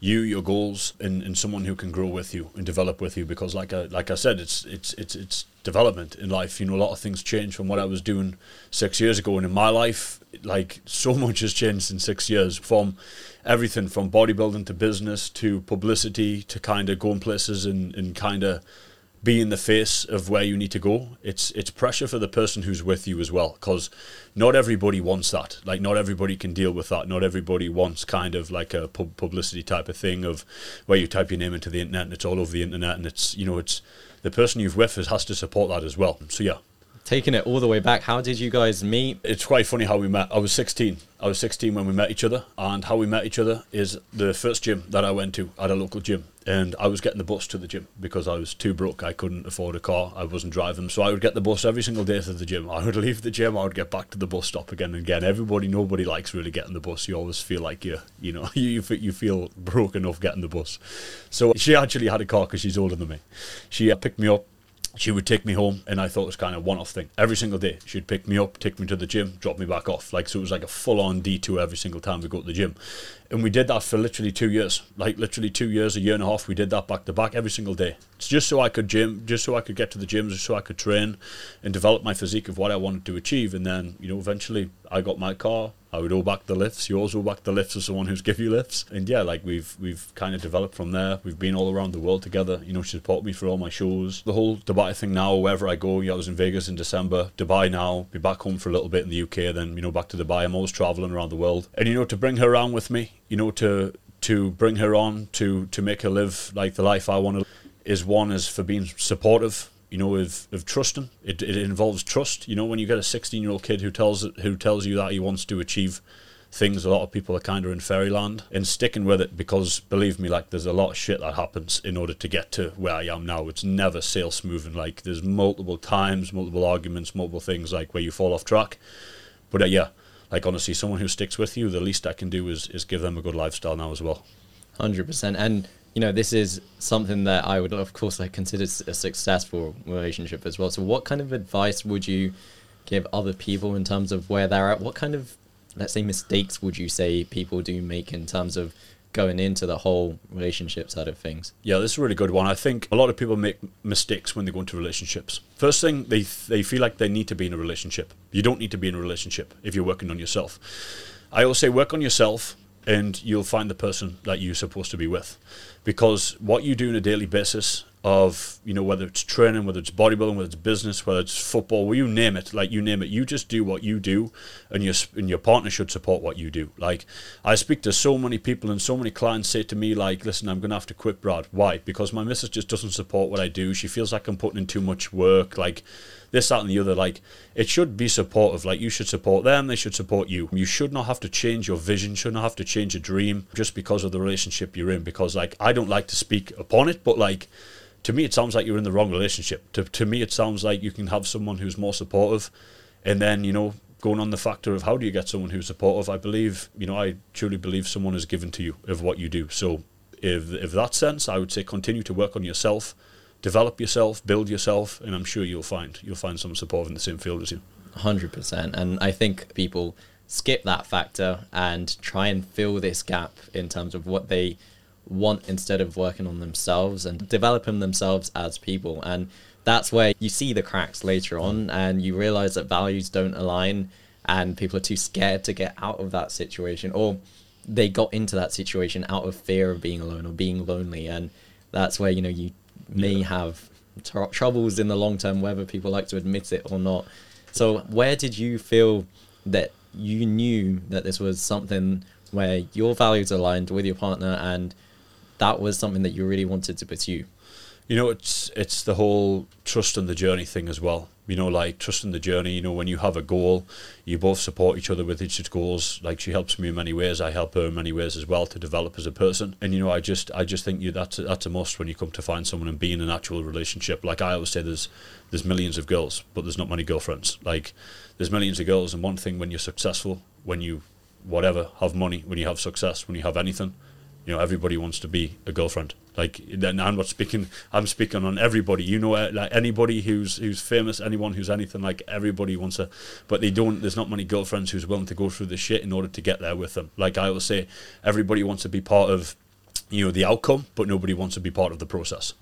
you, your goals, and, and someone who can grow with you and develop with you. Because like I like I said, it's it's it's it's development in life. You know, a lot of things change from what I was doing six years ago, and in my life, like so much has changed in six years. From everything from bodybuilding to business to publicity to kind of going places and and kind of being the face of where you need to go. It's it's pressure for the person who's with you as well, because not everybody wants that. Like not everybody can deal with that. Not everybody wants kind of like a pub- publicity type of thing of where you type your name into the internet and it's all over the internet and it's you know it's the person you've with has, has to support that as well. So yeah, taking it all the way back, how did you guys meet? It's quite funny how we met. I was 16. I was 16 when we met each other, and how we met each other is the first gym that I went to at a local gym, and I was getting the bus to the gym because I was too broke. I couldn't afford a car. I wasn't driving, so I would get the bus every single day to the gym. I would leave the gym. I would get back to the bus stop again and again. Everybody, nobody likes really getting the bus. You always feel like you, you know, you you feel broke enough getting the bus. So she actually had a car because she's older than me. She uh, picked me up she would take me home and I thought it was kind of one off thing. Every single day she'd pick me up, take me to the gym, drop me back off. Like so it was like a full on detour every single time we go to the gym. And we did that for literally two years. Like literally two years, a year and a half, we did that back to back every single day. It's just so I could gym just so I could get to the gym, just so I could train and develop my physique of what I wanted to achieve. And then, you know, eventually I got my car, I would owe back the lifts. You also back the lifts as someone who's give you lifts. And yeah, like we've we've kind of developed from there. We've been all around the world together. You know, she supported me for all my shows. The whole Dubai thing now, wherever I go, yeah, I was in Vegas in December, Dubai now, be back home for a little bit in the UK, then, you know, back to Dubai. I'm always traveling around the world. And you know, to bring her around with me, you know, to to bring her on, to to make her live like the life I want to is one is for being supportive you know, of, of trusting. It, it involves trust. You know, when you get a 16 year old kid who tells who tells you that he wants to achieve things a lot of people are kind of in fairyland and sticking with it because believe me like there's a lot of shit that happens in order to get to where I am now it's never sail smooth and like there's multiple times multiple arguments multiple things like where you fall off track but uh, yeah like honestly someone who sticks with you the least I can do is is give them a good lifestyle now as well. 100% and you know this is something that I would of course like consider a successful relationship as well. So what kind of advice would you give other people in terms of where they're at? What kind of let's say mistakes would you say people do make in terms of going into the whole relationship side of things Yeah, this is a really good one. I think a lot of people make mistakes when they go into relationships. First thing, they they feel like they need to be in a relationship. You don't need to be in a relationship if you're working on yourself. I always say work on yourself and you'll find the person that you're supposed to be with. Because what you do on a daily basis of, you know, whether it's training, whether it's bodybuilding, whether it's business, whether it's football, well, you name it, like you name it, you just do what you do and your, and your partner should support what you do. Like I speak to so many people and so many clients say to me like, listen, I'm going to have to quit Brad. Why? Because my missus just doesn't support what I do. She feels like I'm putting in too much work. Like this, that, and the other. Like, it should be supportive. Like, you should support them, they should support you. You should not have to change your vision, should not have to change a dream just because of the relationship you're in. Because, like, I don't like to speak upon it, but, like, to me, it sounds like you're in the wrong relationship. To, to me, it sounds like you can have someone who's more supportive. And then, you know, going on the factor of how do you get someone who's supportive, I believe, you know, I truly believe someone is given to you of what you do. So, if, if that sense, I would say continue to work on yourself develop yourself, build yourself, and I'm sure you'll find you'll find some support in the same field as you. Hundred percent, and I think people skip that factor and try and fill this gap in terms of what they want instead of working on themselves and developing themselves as people. And that's where you see the cracks later on, and you realize that values don't align, and people are too scared to get out of that situation, or they got into that situation out of fear of being alone or being lonely, and that's where you know you may yeah. have tr- troubles in the long term, whether people like to admit it or not. So, where did you feel that you knew that this was something where your values aligned with your partner and that was something that you really wanted to pursue? You know, it's it's the whole trust and the journey thing as well you know, like trusting the journey. You know, when you have a goal, you both support each other with each goals. Like she helps me in many ways, I help her in many ways as well to develop as a person. And you know, I just, I just think you that's a, that's a must when you come to find someone and be in an actual relationship. Like I always say, there's there's millions of girls, but there's not many girlfriends. Like there's millions of girls, and one thing when you're successful, when you whatever have money, when you have success, when you have anything, you know, everybody wants to be a girlfriend. Like, then I'm not speaking. I'm speaking on everybody. You know, uh, like anybody who's who's famous, anyone who's anything. Like everybody wants a, but they don't. There's not many girlfriends who's willing to go through the shit in order to get there with them. Like I always say, everybody wants to be part of, you know, the outcome, but nobody wants to be part of the process.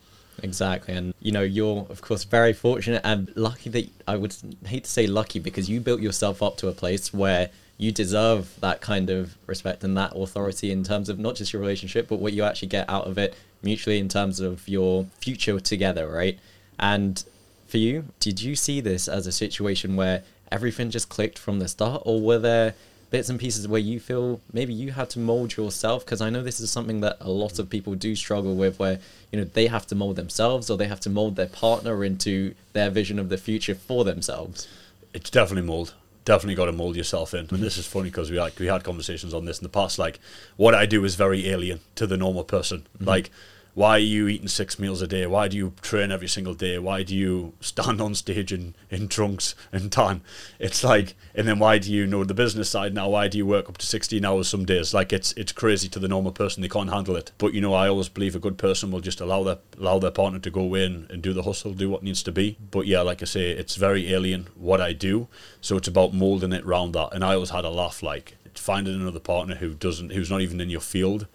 Exactly, and you know you're of course very fortunate and lucky that I would hate to say lucky because you built yourself up to a place where you deserve that kind of respect and that authority in terms of not just your relationship, but what you actually get out of it mutually in terms of your future together, right? And for you, did you see this as a situation where everything just clicked from the start, or were there bits and pieces where you feel maybe you had to mold yourself? Because I know this is something that a lot of people do struggle with, where you know they have to mold themselves or they have to mold their partner into their vision of the future for themselves. It's definitely mold definitely got to mold yourself in. And this is funny because we like we had conversations on this in the past. Like, what I do is very alien to the normal person. Mm-hmm. Like, why are you eating six meals a day? Why do you train every single day? Why do you stand on stage in, in trunks and tan? It's like, and then why do you know the business side now? Why do you work up to 16 hours some days? Like it's it's crazy to the normal person. They can't handle it. But you know, I always believe a good person will just allow their allow their partner to go in and do the hustle, do what needs to be. But yeah, like I say, it's very alien what I do. So it's about molding it around that. And I always had a laugh like finding another partner who doesn't who's not even in your field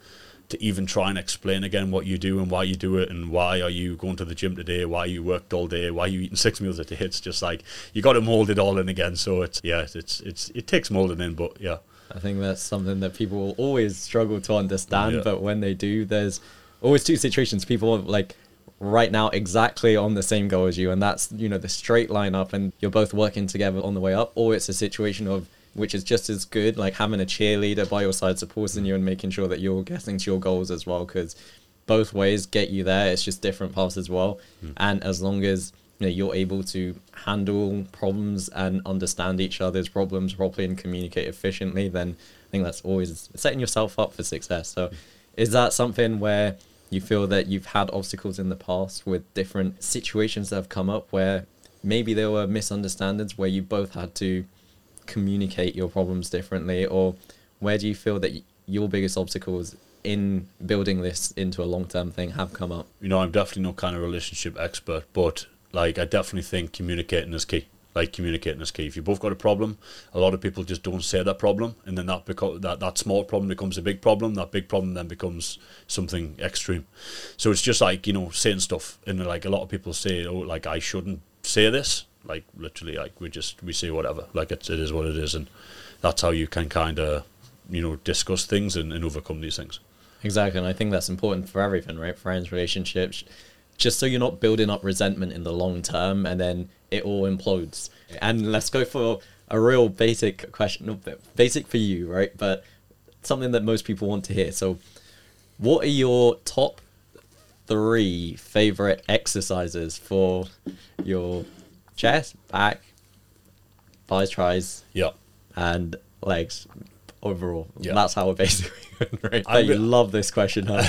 to even try and explain again what you do and why you do it and why are you going to the gym today, why you worked all day, why you eating six meals a day. It's just like you got to mold it all in again. So it's yeah, it's it's it takes molding in, but yeah. I think that's something that people will always struggle to understand, yeah. but when they do, there's always two situations. People like right now exactly on the same goal as you, and that's you know the straight line up, and you're both working together on the way up, or it's a situation of which is just as good, like having a cheerleader by your side supporting you and making sure that you're getting to your goals as well, because both ways get you there. It's just different paths as well. Mm. And as long as you know you're able to handle problems and understand each other's problems properly and communicate efficiently, then I think that's always setting yourself up for success. So, is that something where you feel that you've had obstacles in the past with different situations that have come up where maybe there were misunderstandings where you both had to communicate your problems differently, or where do you feel that your biggest obstacles in building this into a long term thing have come up? You know, I'm definitely no kind of relationship expert, but like I definitely think communicating is key. Like communicating is key. If you both got a problem, a lot of people just don't say that problem, and then that beco- that that small problem becomes a big problem. That big problem then becomes something extreme. So it's just like you know saying stuff, and like a lot of people say, oh, like I shouldn't say this. Like literally, like we just we say whatever. Like it's, it is what it is, and that's how you can kind of you know discuss things and, and overcome these things. Exactly, and I think that's important for everything, right? Friends, relationships, just so you're not building up resentment in the long term and then it all implodes. And let's go for a real basic question, basic for you, right? But something that most people want to hear. So, what are your top three favorite exercises for your chest, back, thighs, tries, Yeah. and legs overall? Yeah. That's how we're basically right. You love this question, huh?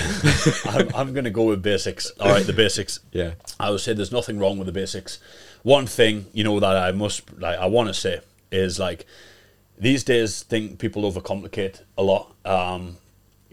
I'm, I'm going to go with basics. All right, the basics. yeah. I would say there's nothing wrong with the basics. One thing, you know, that I must like I want to say is like these days think people overcomplicate a lot. Um,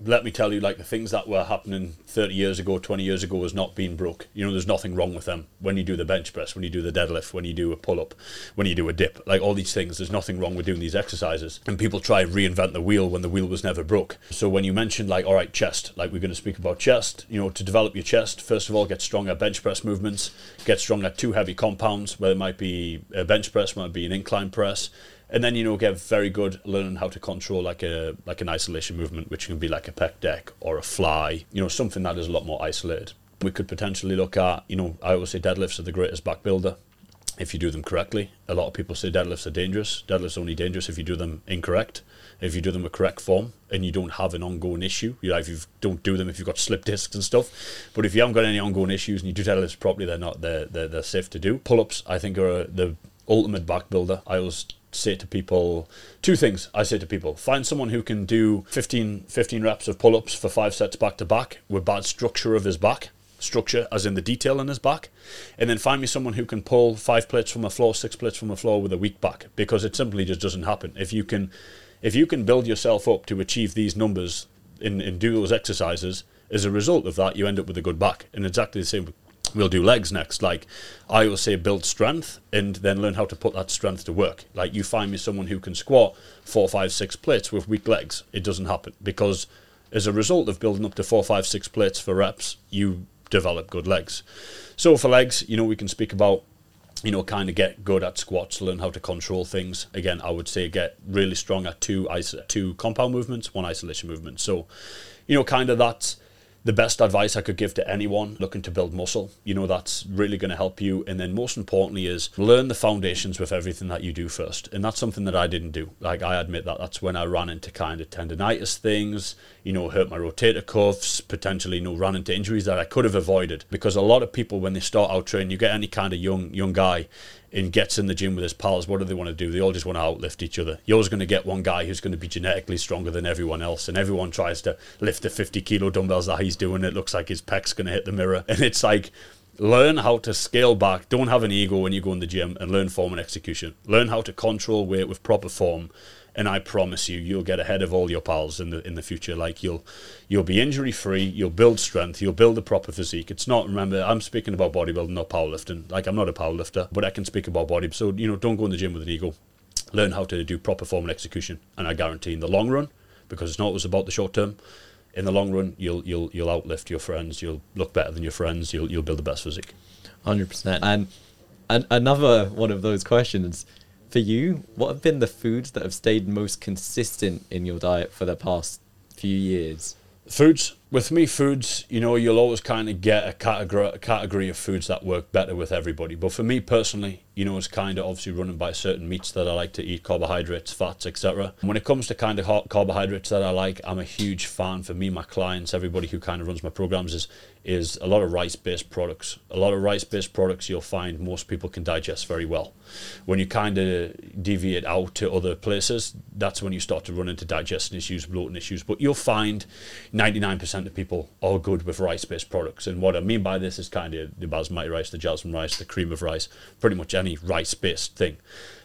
let me tell you, like the things that were happening 30 years ago, 20 years ago, was not being broke. You know, there's nothing wrong with them. When you do the bench press, when you do the deadlift, when you do a pull up, when you do a dip, like all these things, there's nothing wrong with doing these exercises. And people try and reinvent the wheel when the wheel was never broke. So when you mentioned like, all right, chest, like we're going to speak about chest, you know, to develop your chest, first of all, get strong at bench press movements, get strong at two heavy compounds, whether it might be a bench press, might be an incline press and then you know get very good learning how to control like a like an isolation movement which can be like a pec deck or a fly you know something that is a lot more isolated. We could potentially look at you know i always say deadlifts are the greatest back builder if you do them correctly. A lot of people say deadlifts are dangerous. Deadlifts are only dangerous if you do them incorrect. If you do them with correct form and you don't have an ongoing issue you know if you don't do them if you've got slip discs and stuff. But if you haven't got any ongoing issues and you do deadlifts properly they're not they're, they're, they're safe to do. Pull-ups i think are the ultimate back builder i always say to people two things I say to people. Find someone who can do 15, 15 reps of pull-ups for five sets back to back with bad structure of his back structure as in the detail in his back. And then find me someone who can pull five plates from a floor six plates from a floor with a weak back because it simply just doesn't happen. If you can if you can build yourself up to achieve these numbers and, in do those exercises as a result of that you end up with a good back. And exactly the same we'll do legs next. Like I will say, build strength and then learn how to put that strength to work. Like you find me someone who can squat four, five, six plates with weak legs. It doesn't happen because as a result of building up to four, five, six plates for reps, you develop good legs. So for legs, you know, we can speak about you know, kind of get good at squats, learn how to control things. Again, I would say get really strong at two iso- two compound movements, one isolation movement. So, you know, kind of that's the best advice I could give to anyone looking to build muscle. You know, that's really going to help you. And then most importantly is learn the foundations with everything that you do first. And that's something that I didn't do. Like I admit that that's when I ran into kind of tendonitis things, you know, hurt my rotator cuffs, potentially, you know, ran into injuries that I could have avoided. Because a lot of people when they start out training, you get any kind of young young guy and gets in the gym with his pals, what do they want to do? They all just want to outlift each other. You're always going to get one guy who's going to be genetically stronger than everyone else, and everyone tries to lift the 50 kilo dumbbells that he's doing. It looks like his pec's going to hit the mirror, and it's like learn how to scale back. Don't have an ego when you go in the gym, and learn form and execution. Learn how to control weight with proper form. And I promise you, you'll get ahead of all your pals in the in the future. Like you'll you'll be injury free. You'll build strength. You'll build a proper physique. It's not. Remember, I'm speaking about bodybuilding, not powerlifting. Like I'm not a powerlifter, but I can speak about body. So you know, don't go in the gym with an ego. Learn how to do proper form and execution. And I guarantee, in the long run, because it's not always about the short term. In the long run, you'll you'll you'll outlift your friends. You'll look better than your friends. You'll you'll build the best physique. Hundred percent. And and another one of those questions for you: What have been the foods that have stayed most consistent in your diet for the past few years? Foods, with me, foods, you know, you'll always kind of get a category, a category of foods that work better with everybody. But for me personally, you know, it's kind of obviously running by certain meats that I like to eat, carbohydrates, fats, etc. When it comes to kind of carbohydrates that I like, I'm a huge fan. For me, my clients, everybody who kind of runs my programs is is a lot of rice-based products. A lot of rice-based products you'll find most people can digest very well. When you kind of deviate out to other places, that's when you start to run into digestion issues, bloating issues. But you'll find 99% of people are good with rice-based products. And what I mean by this is kind of the basmati rice, the jasmine rice, the cream of rice, pretty much any rice-based thing.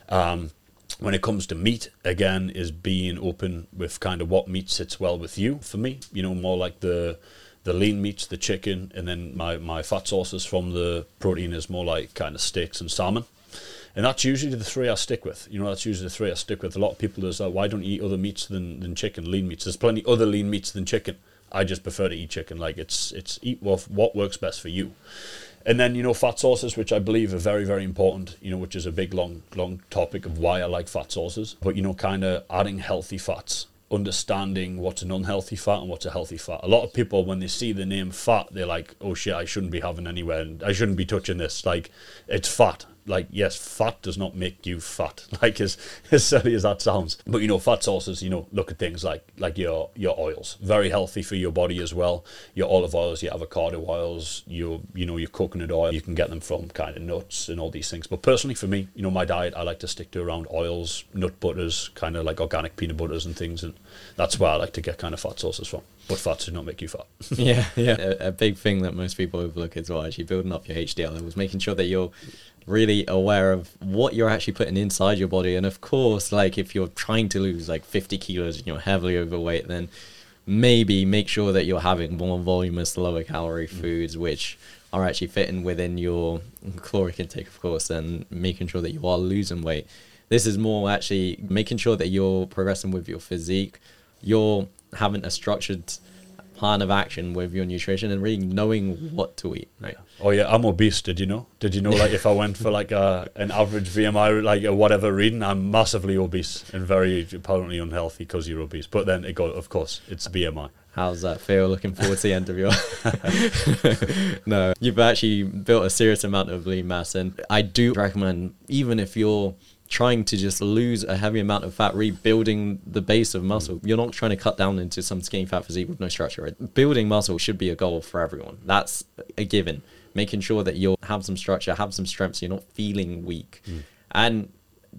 Um, when it comes to meat, again, is being open with kind of what meat sits well with you. For me, you know, more like the the lean meats, the chicken, and then my, my fat sources from the protein is more like kind of steaks and salmon. And that's usually the three I stick with. You know, that's usually the three I stick with. A lot of people is, uh, why don't you eat other meats than, than chicken, lean meats? There's plenty other lean meats than chicken. I just prefer to eat chicken. Like it's it's eat what, what works best for you. And then you know fat sources, which I believe are very very important. You know, which is a big long long topic of why I like fat sources. But you know, kind of adding healthy fats understanding what's an unhealthy fat and what's a healthy fat. A lot of people, when they see the name fat, they're like, "Oh shit, I shouldn't be having anywhere. I shouldn't be touching this. Like, it's fat like yes, fat does not make you fat, like as as silly as that sounds. But you know, fat sources, you know, look at things like like your your oils, very healthy for your body as well. Your olive oils, your avocado oils, your you know your coconut oil. You can get them from kind of nuts and all these things. But personally, for me, you know, my diet, I like to stick to around oils, nut butters, kind of like organic peanut butters and things, and that's where I like to get kind of fat sources from. But fat does not make you fat. yeah, yeah. A, a, big thing that most people overlook as well, actually building up your HDL, was making sure that you're really aware of what you're actually putting inside your body. And of course, like if you're trying to lose like 50 kilos and you're heavily overweight, then maybe make sure that you're having more voluminous, lower calorie mm. foods, which are actually fitting within your caloric intake, of course, and making sure that you are losing weight. This is more actually making sure that you're progressing with your physique, you're having a structured plan of action with your nutrition and really knowing what to eat. Right. Oh yeah, I'm obese. Did you know? Did you know? Like if I went for like a an average BMI, like a whatever reading, I'm massively obese and very apparently unhealthy because you're obese. But then it got, of course, it's BMI. How's that feel? Looking forward to the end of your. no, you've actually built a serious amount of lean mass, and I do recommend even if you're trying to just lose a heavy amount of fat, rebuilding the base of muscle. You're not trying to cut down into some skinny fat physique with no structure. Right? Building muscle should be a goal for everyone. That's a given. Making sure that you'll have some structure, have some strength, so you're not feeling weak. Mm. And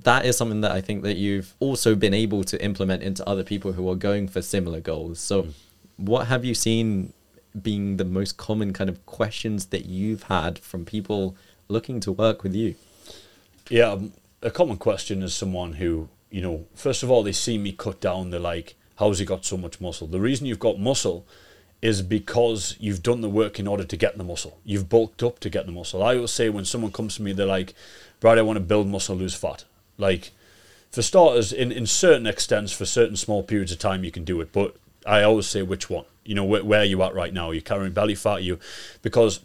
that is something that I think that you've also been able to implement into other people who are going for similar goals. So, mm. what have you seen being the most common kind of questions that you've had from people looking to work with you? Yeah, um, a common question is someone who, you know, first of all, they see me cut down, they're like, how's he got so much muscle? The reason you've got muscle is because you've done the work in order to get the muscle. You've bulked up to get the muscle. I always say when someone comes to me, they're like, Brad, I want to build muscle, lose fat. Like, for starters, in, in certain extents, for certain small periods of time, you can do it. But I always say which one. You know, where, where are you at right now? Are you carrying belly fat? You because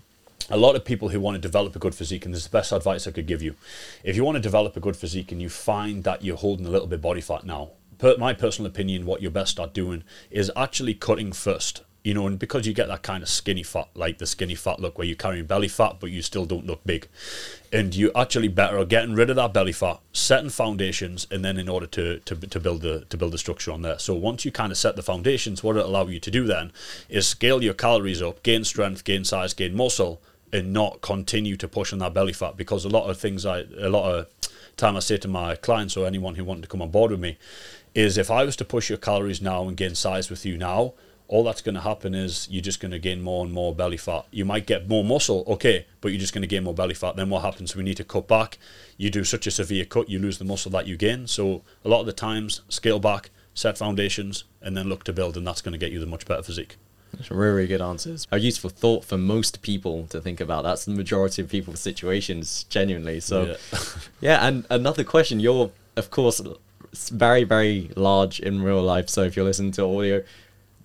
a lot of people who want to develop a good physique, and this is the best advice I could give you. If you want to develop a good physique and you find that you're holding a little bit body fat now, per my personal opinion, what you're best at doing is actually cutting first. You know, and because you get that kind of skinny fat, like the skinny fat look where you're carrying belly fat, but you still don't look big. And you actually better getting rid of that belly fat, setting foundations, and then in order to, to, to build the to build the structure on there. So once you kind of set the foundations, what it'll allow you to do then is scale your calories up, gain strength, gain size, gain muscle, and not continue to push on that belly fat because a lot of things I a lot of time I say to my clients or anyone who wanted to come on board with me is if I was to push your calories now and gain size with you now, all that's going to happen is you're just going to gain more and more belly fat. You might get more muscle, okay, but you're just going to gain more belly fat. Then what happens? We need to cut back. You do such a severe cut, you lose the muscle that you gain. So a lot of the times, scale back, set foundations, and then look to build, and that's going to get you the much better physique. That's really, really good answers. A useful thought for most people to think about. That's the majority of people's situations, genuinely. So, yeah. yeah, and another question. You're, of course, very, very large in real life. So if you're listening to audio,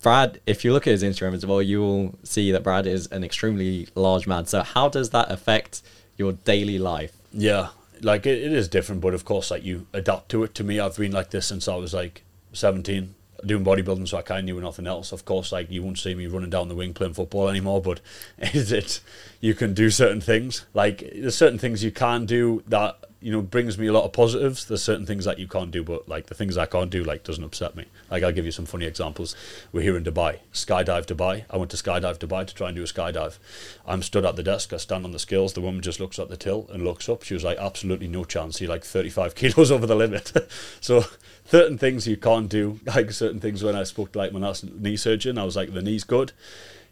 Brad, if you look at his Instagram as well, you will see that Brad is an extremely large man. So how does that affect your daily life? Yeah, like it, it is different, but of course, like you adapt to it. To me, I've been like this since I was like 17 doing bodybuilding, so I kind of knew nothing else. Of course, like you won't see me running down the wing playing football anymore, but is it you can do certain things. Like there's certain things you can do that you know brings me a lot of positives. There's certain things that you can't do, but like the things I can't do like doesn't upset me. Like I'll give you some funny examples. We're here in Dubai, skydive Dubai. I went to skydive Dubai to try and do a skydive. I'm stood at the desk. I stand on the scales. The woman just looks at the till and looks up. She was like, absolutely no chance. You're like 35 kilos over the limit. so certain things you can't do. Like certain things when I spoke to like my last knee surgeon, I was like, the knee's good.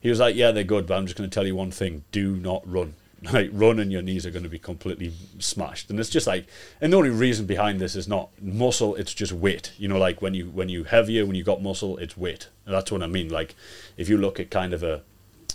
He was like, yeah, they're good, but I'm just going to tell you one thing: do not run like run and your knees are going to be completely smashed. And it's just like and the only reason behind this is not muscle it's just weight. You know like when you when you heavier when you got muscle it's weight. And that's what i mean. Like if you look at kind of a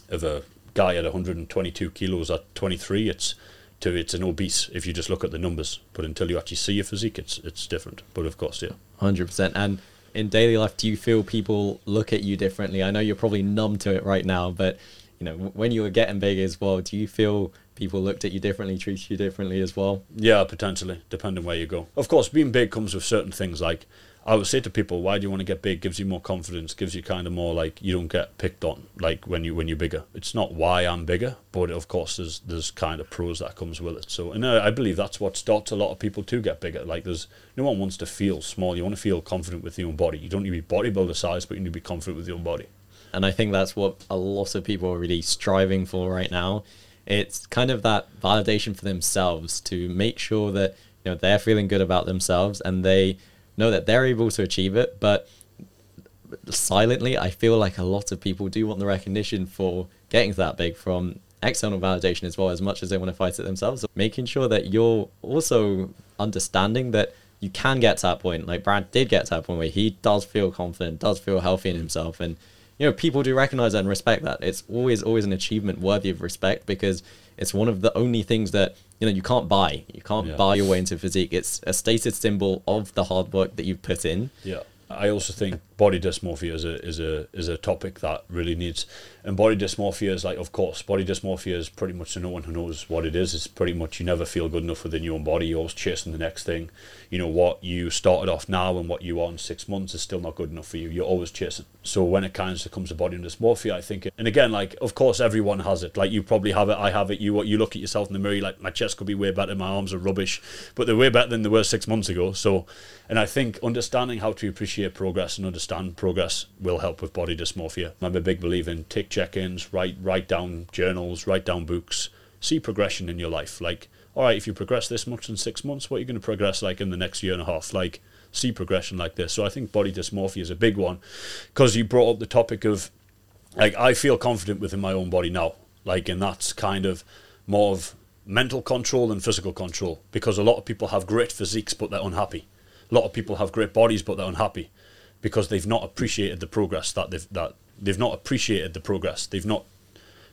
of a guy at 122 kilos at 23 it's to it's an obese if you just look at the numbers. But until you actually see your physique it's it's different. But of course yeah. 100% and in daily life do you feel people look at you differently? I know you're probably numb to it right now but you know, when you were getting big as well, do you feel people looked at you differently, treated you differently as well? Yeah, potentially, depending where you go. Of course, being big comes with certain things. Like I would say to people, why do you want to get big? Gives you more confidence, gives you kind of more like you don't get picked on like when you when you're bigger. It's not why I'm bigger, but of course there's there's kind of pros that comes with it. So and I, I believe that's what starts a lot of people to get bigger. Like there's no one wants to feel small. You want to feel confident with your own body. You don't need to be bodybuilder size, but you need to be confident with your own body. And I think that's what a lot of people are really striving for right now. It's kind of that validation for themselves to make sure that you know they're feeling good about themselves and they know that they're able to achieve it. But silently, I feel like a lot of people do want the recognition for getting to that big from external validation as well as much as they want to fight it themselves. Making sure that you're also understanding that you can get to that point. Like Brad did get to that point where he does feel confident, does feel healthy in himself, and you know people do recognize that and respect that. It's always always an achievement worthy of respect because it's one of the only things that you know you can't buy. You can't yeah. buy your way into physique. It's a stated symbol of the hard work that you've put in. Yeah. I also think body dysmorphia is a is a is a topic that really needs and body dysmorphia is like of course body dysmorphia is pretty much to no one who knows what it is it's pretty much you never feel good enough within your own body you're always chasing the next thing. You know what you started off now and what you are in six months is still not good enough for you you're always chasing. So when it kind of comes to body dysmorphia I think it, and again like of course everyone has it. Like you probably have it I have it you what you look at yourself in the mirror like my chest could be way better my arms are rubbish but they're way better than they were six months ago. So and I think understanding how to appreciate progress and understand progress will help with body dysmorphia. I'm a big believer in take check-ins, write write down journals, write down books, see progression in your life. Like, all right, if you progress this much in six months, what are you going to progress like in the next year and a half? Like, see progression like this. So I think body dysmorphia is a big one because you brought up the topic of like I feel confident within my own body now. Like, and that's kind of more of mental control than physical control because a lot of people have great physiques but they're unhappy a lot of people have great bodies but they're unhappy because they've not appreciated the progress that they've that they've not appreciated the progress. They've not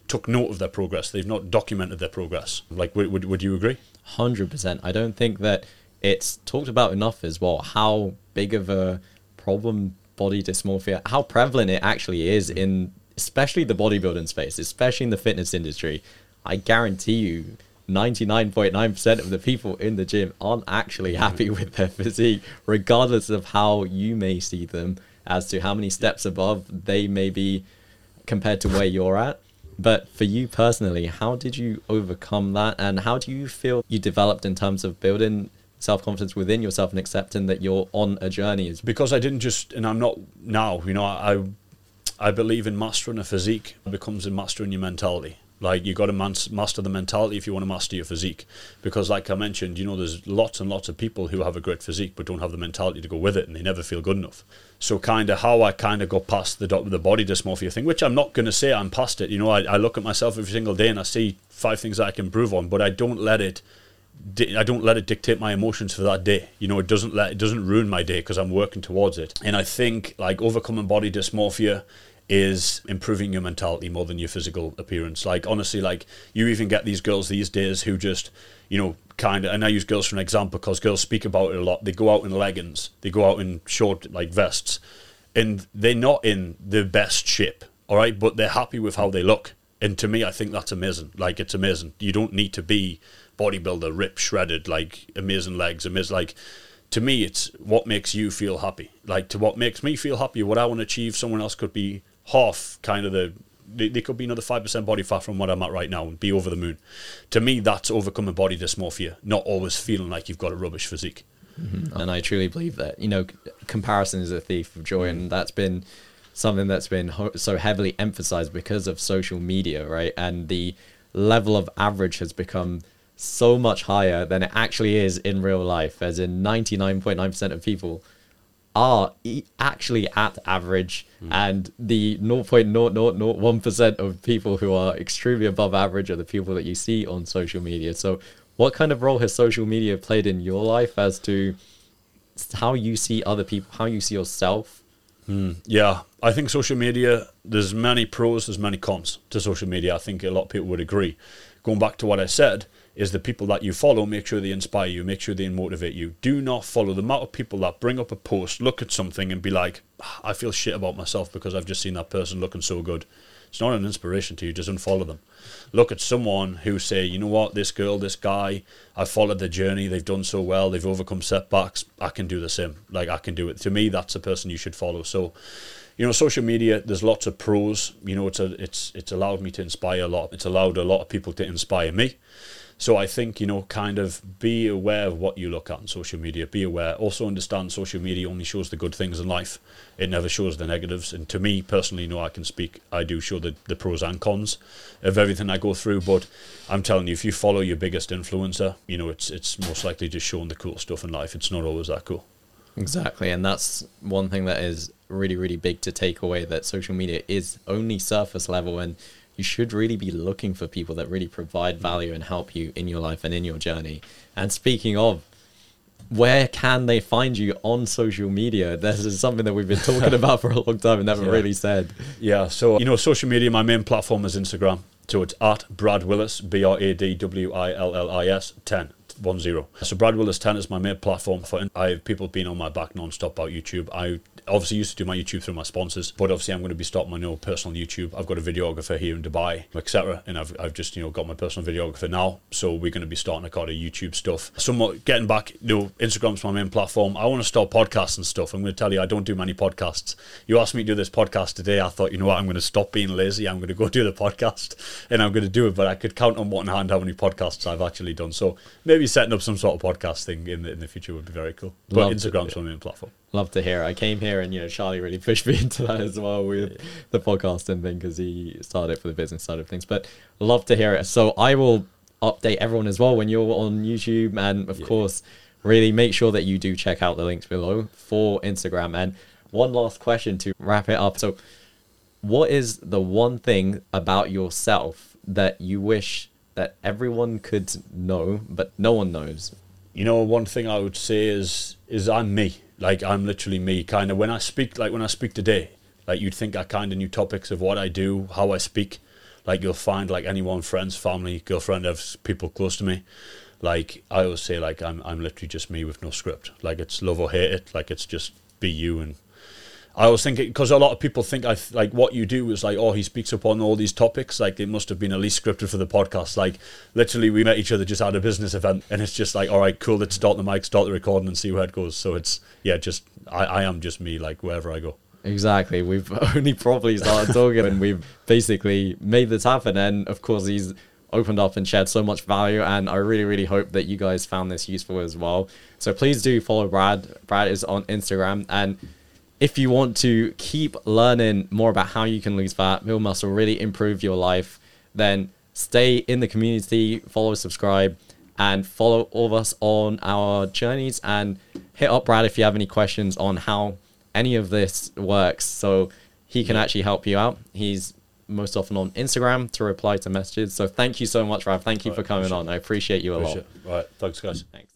took note of their progress. They've not documented their progress. Like, would would, would you agree? Hundred percent. I don't think that it's talked about enough as well. How big of a problem body dysmorphia, how prevalent it actually is in especially the bodybuilding space, especially in the fitness industry. I guarantee you 99.9% of the people in the gym aren't actually happy with their physique, regardless of how you may see them as to how many steps above they may be compared to where you're at. But for you personally, how did you overcome that? And how do you feel you developed in terms of building self confidence within yourself and accepting that you're on a journey? Because I didn't just, and I'm not now, you know, I, I believe in mastering a physique becomes in mastering your mentality. Like you got to master the mentality if you want to master your physique, because like I mentioned, you know, there's lots and lots of people who have a great physique but don't have the mentality to go with it, and they never feel good enough. So kind of how I kind of got past the the body dysmorphia thing, which I'm not going to say I'm past it. You know, I, I look at myself every single day and I see five things that I can improve on, but I don't let it. I don't let it dictate my emotions for that day. You know, it doesn't let it doesn't ruin my day because I'm working towards it. And I think like overcoming body dysmorphia is improving your mentality more than your physical appearance. Like honestly, like you even get these girls these days who just, you know, kind of. And I use girls for an example because girls speak about it a lot. They go out in leggings, they go out in short like vests, and they're not in the best shape. All right, but they're happy with how they look. And to me, I think that's amazing. Like it's amazing. You don't need to be bodybuilder, rip, shredded, like amazing legs, amazing like to me, it's what makes you feel happy. Like to what makes me feel happy, what I want to achieve. Someone else could be half kind of the. They, they could be another five percent body fat from what I'm at right now and be over the moon. To me, that's overcoming body dysmorphia, not always feeling like you've got a rubbish physique. Mm-hmm. And I truly believe that you know, comparison is a thief of joy, and that's been something that's been ho- so heavily emphasized because of social media, right? And the level of average has become so much higher than it actually is in real life, as in 99.9% of people are e- actually at average, mm. and the 0.0001% of people who are extremely above average are the people that you see on social media. So, what kind of role has social media played in your life as to how you see other people, how you see yourself? Mm, yeah, I think social media, there's many pros, there's many cons to social media. I think a lot of people would agree. Going back to what I said, is the people that you follow, make sure they inspire you, make sure they motivate you. Do not follow the amount of people that bring up a post, look at something, and be like, ah, I feel shit about myself because I've just seen that person looking so good. It's not an inspiration to you, just unfollow them. Look at someone who say, you know what, this girl, this guy, I've followed their journey, they've done so well, they've overcome setbacks, I can do the same. Like I can do it. To me, that's a person you should follow. So you know, social media. There's lots of pros. You know, it's a, it's it's allowed me to inspire a lot. It's allowed a lot of people to inspire me. So I think, you know, kind of be aware of what you look at on social media. Be aware. Also understand social media only shows the good things in life. It never shows the negatives. And to me personally, you know, I can speak, I do show the, the pros and cons of everything I go through. But I'm telling you, if you follow your biggest influencer, you know, it's it's most likely just showing the cool stuff in life. It's not always that cool. Exactly. And that's one thing that is really, really big to take away that social media is only surface level and you should really be looking for people that really provide value and help you in your life and in your journey. And speaking of, where can they find you on social media? This is something that we've been talking about for a long time and never yeah. really said. Yeah, so you know, social media. My main platform is Instagram, so it's at Brad Willis, B R A D W I L L I S ten one zero. So Brad Willis ten is my main platform for. I have people being on my back non-stop about YouTube. I obviously used to do my YouTube through my sponsors, but obviously I'm going to be starting my new personal YouTube. I've got a videographer here in Dubai, etc. And I've, I've just you know got my personal videographer now, so we're going to be starting a kind of YouTube stuff. Somewhat getting back, you know, Instagram's my main platform. I want to start podcasts and stuff. I'm going to tell you, I don't do many podcasts. You asked me to do this podcast today. I thought, you know what, I'm going to stop being lazy. I'm going to go do the podcast, and I'm going to do it. But I could count on one hand how many podcasts I've actually done. So maybe setting up some sort of podcast thing in the, in the future would be very cool. But Love Instagram's my main platform. Love to hear. I came here and you know Charlie really pushed me into that as well with the podcast and thing because he started it for the business side of things. But love to hear it. So I will update everyone as well when you're on YouTube and of yeah. course really make sure that you do check out the links below for Instagram. And one last question to wrap it up. So what is the one thing about yourself that you wish that everyone could know but no one knows? You know, one thing I would say is is I'm me like I'm literally me. Kind of when I speak, like when I speak today, like you'd think I kind of knew topics of what I do, how I speak. Like you'll find like anyone, friends, family, girlfriend, of people close to me. Like I always say, like I'm I'm literally just me with no script. Like it's love or hate it. Like it's just be you and I was thinking because a lot of people think I like what you do is like oh he speaks up on all these topics. Like it must have been at least scripted for the podcast. Like literally we met each other just at a business event and it's just like all right cool let's start the mic start the recording and see where it goes. So it's yeah just I, I am just me like wherever I go. Exactly. We've only probably started talking and we've basically made this happen. And of course he's opened up and shared so much value and I really really hope that you guys found this useful as well. So please do follow Brad. Brad is on Instagram. And if you want to keep learning more about how you can lose fat, build muscle, really improve your life, then stay in the community, follow, subscribe, and follow all of us on our journeys and hit up Brad if you have any questions on how any of this works. So he can actually help you out. He's most often on Instagram to reply to messages. So thank you so much, Rav. Thank you right, for coming on. I appreciate you a lot. Right. Thanks, guys. Thanks.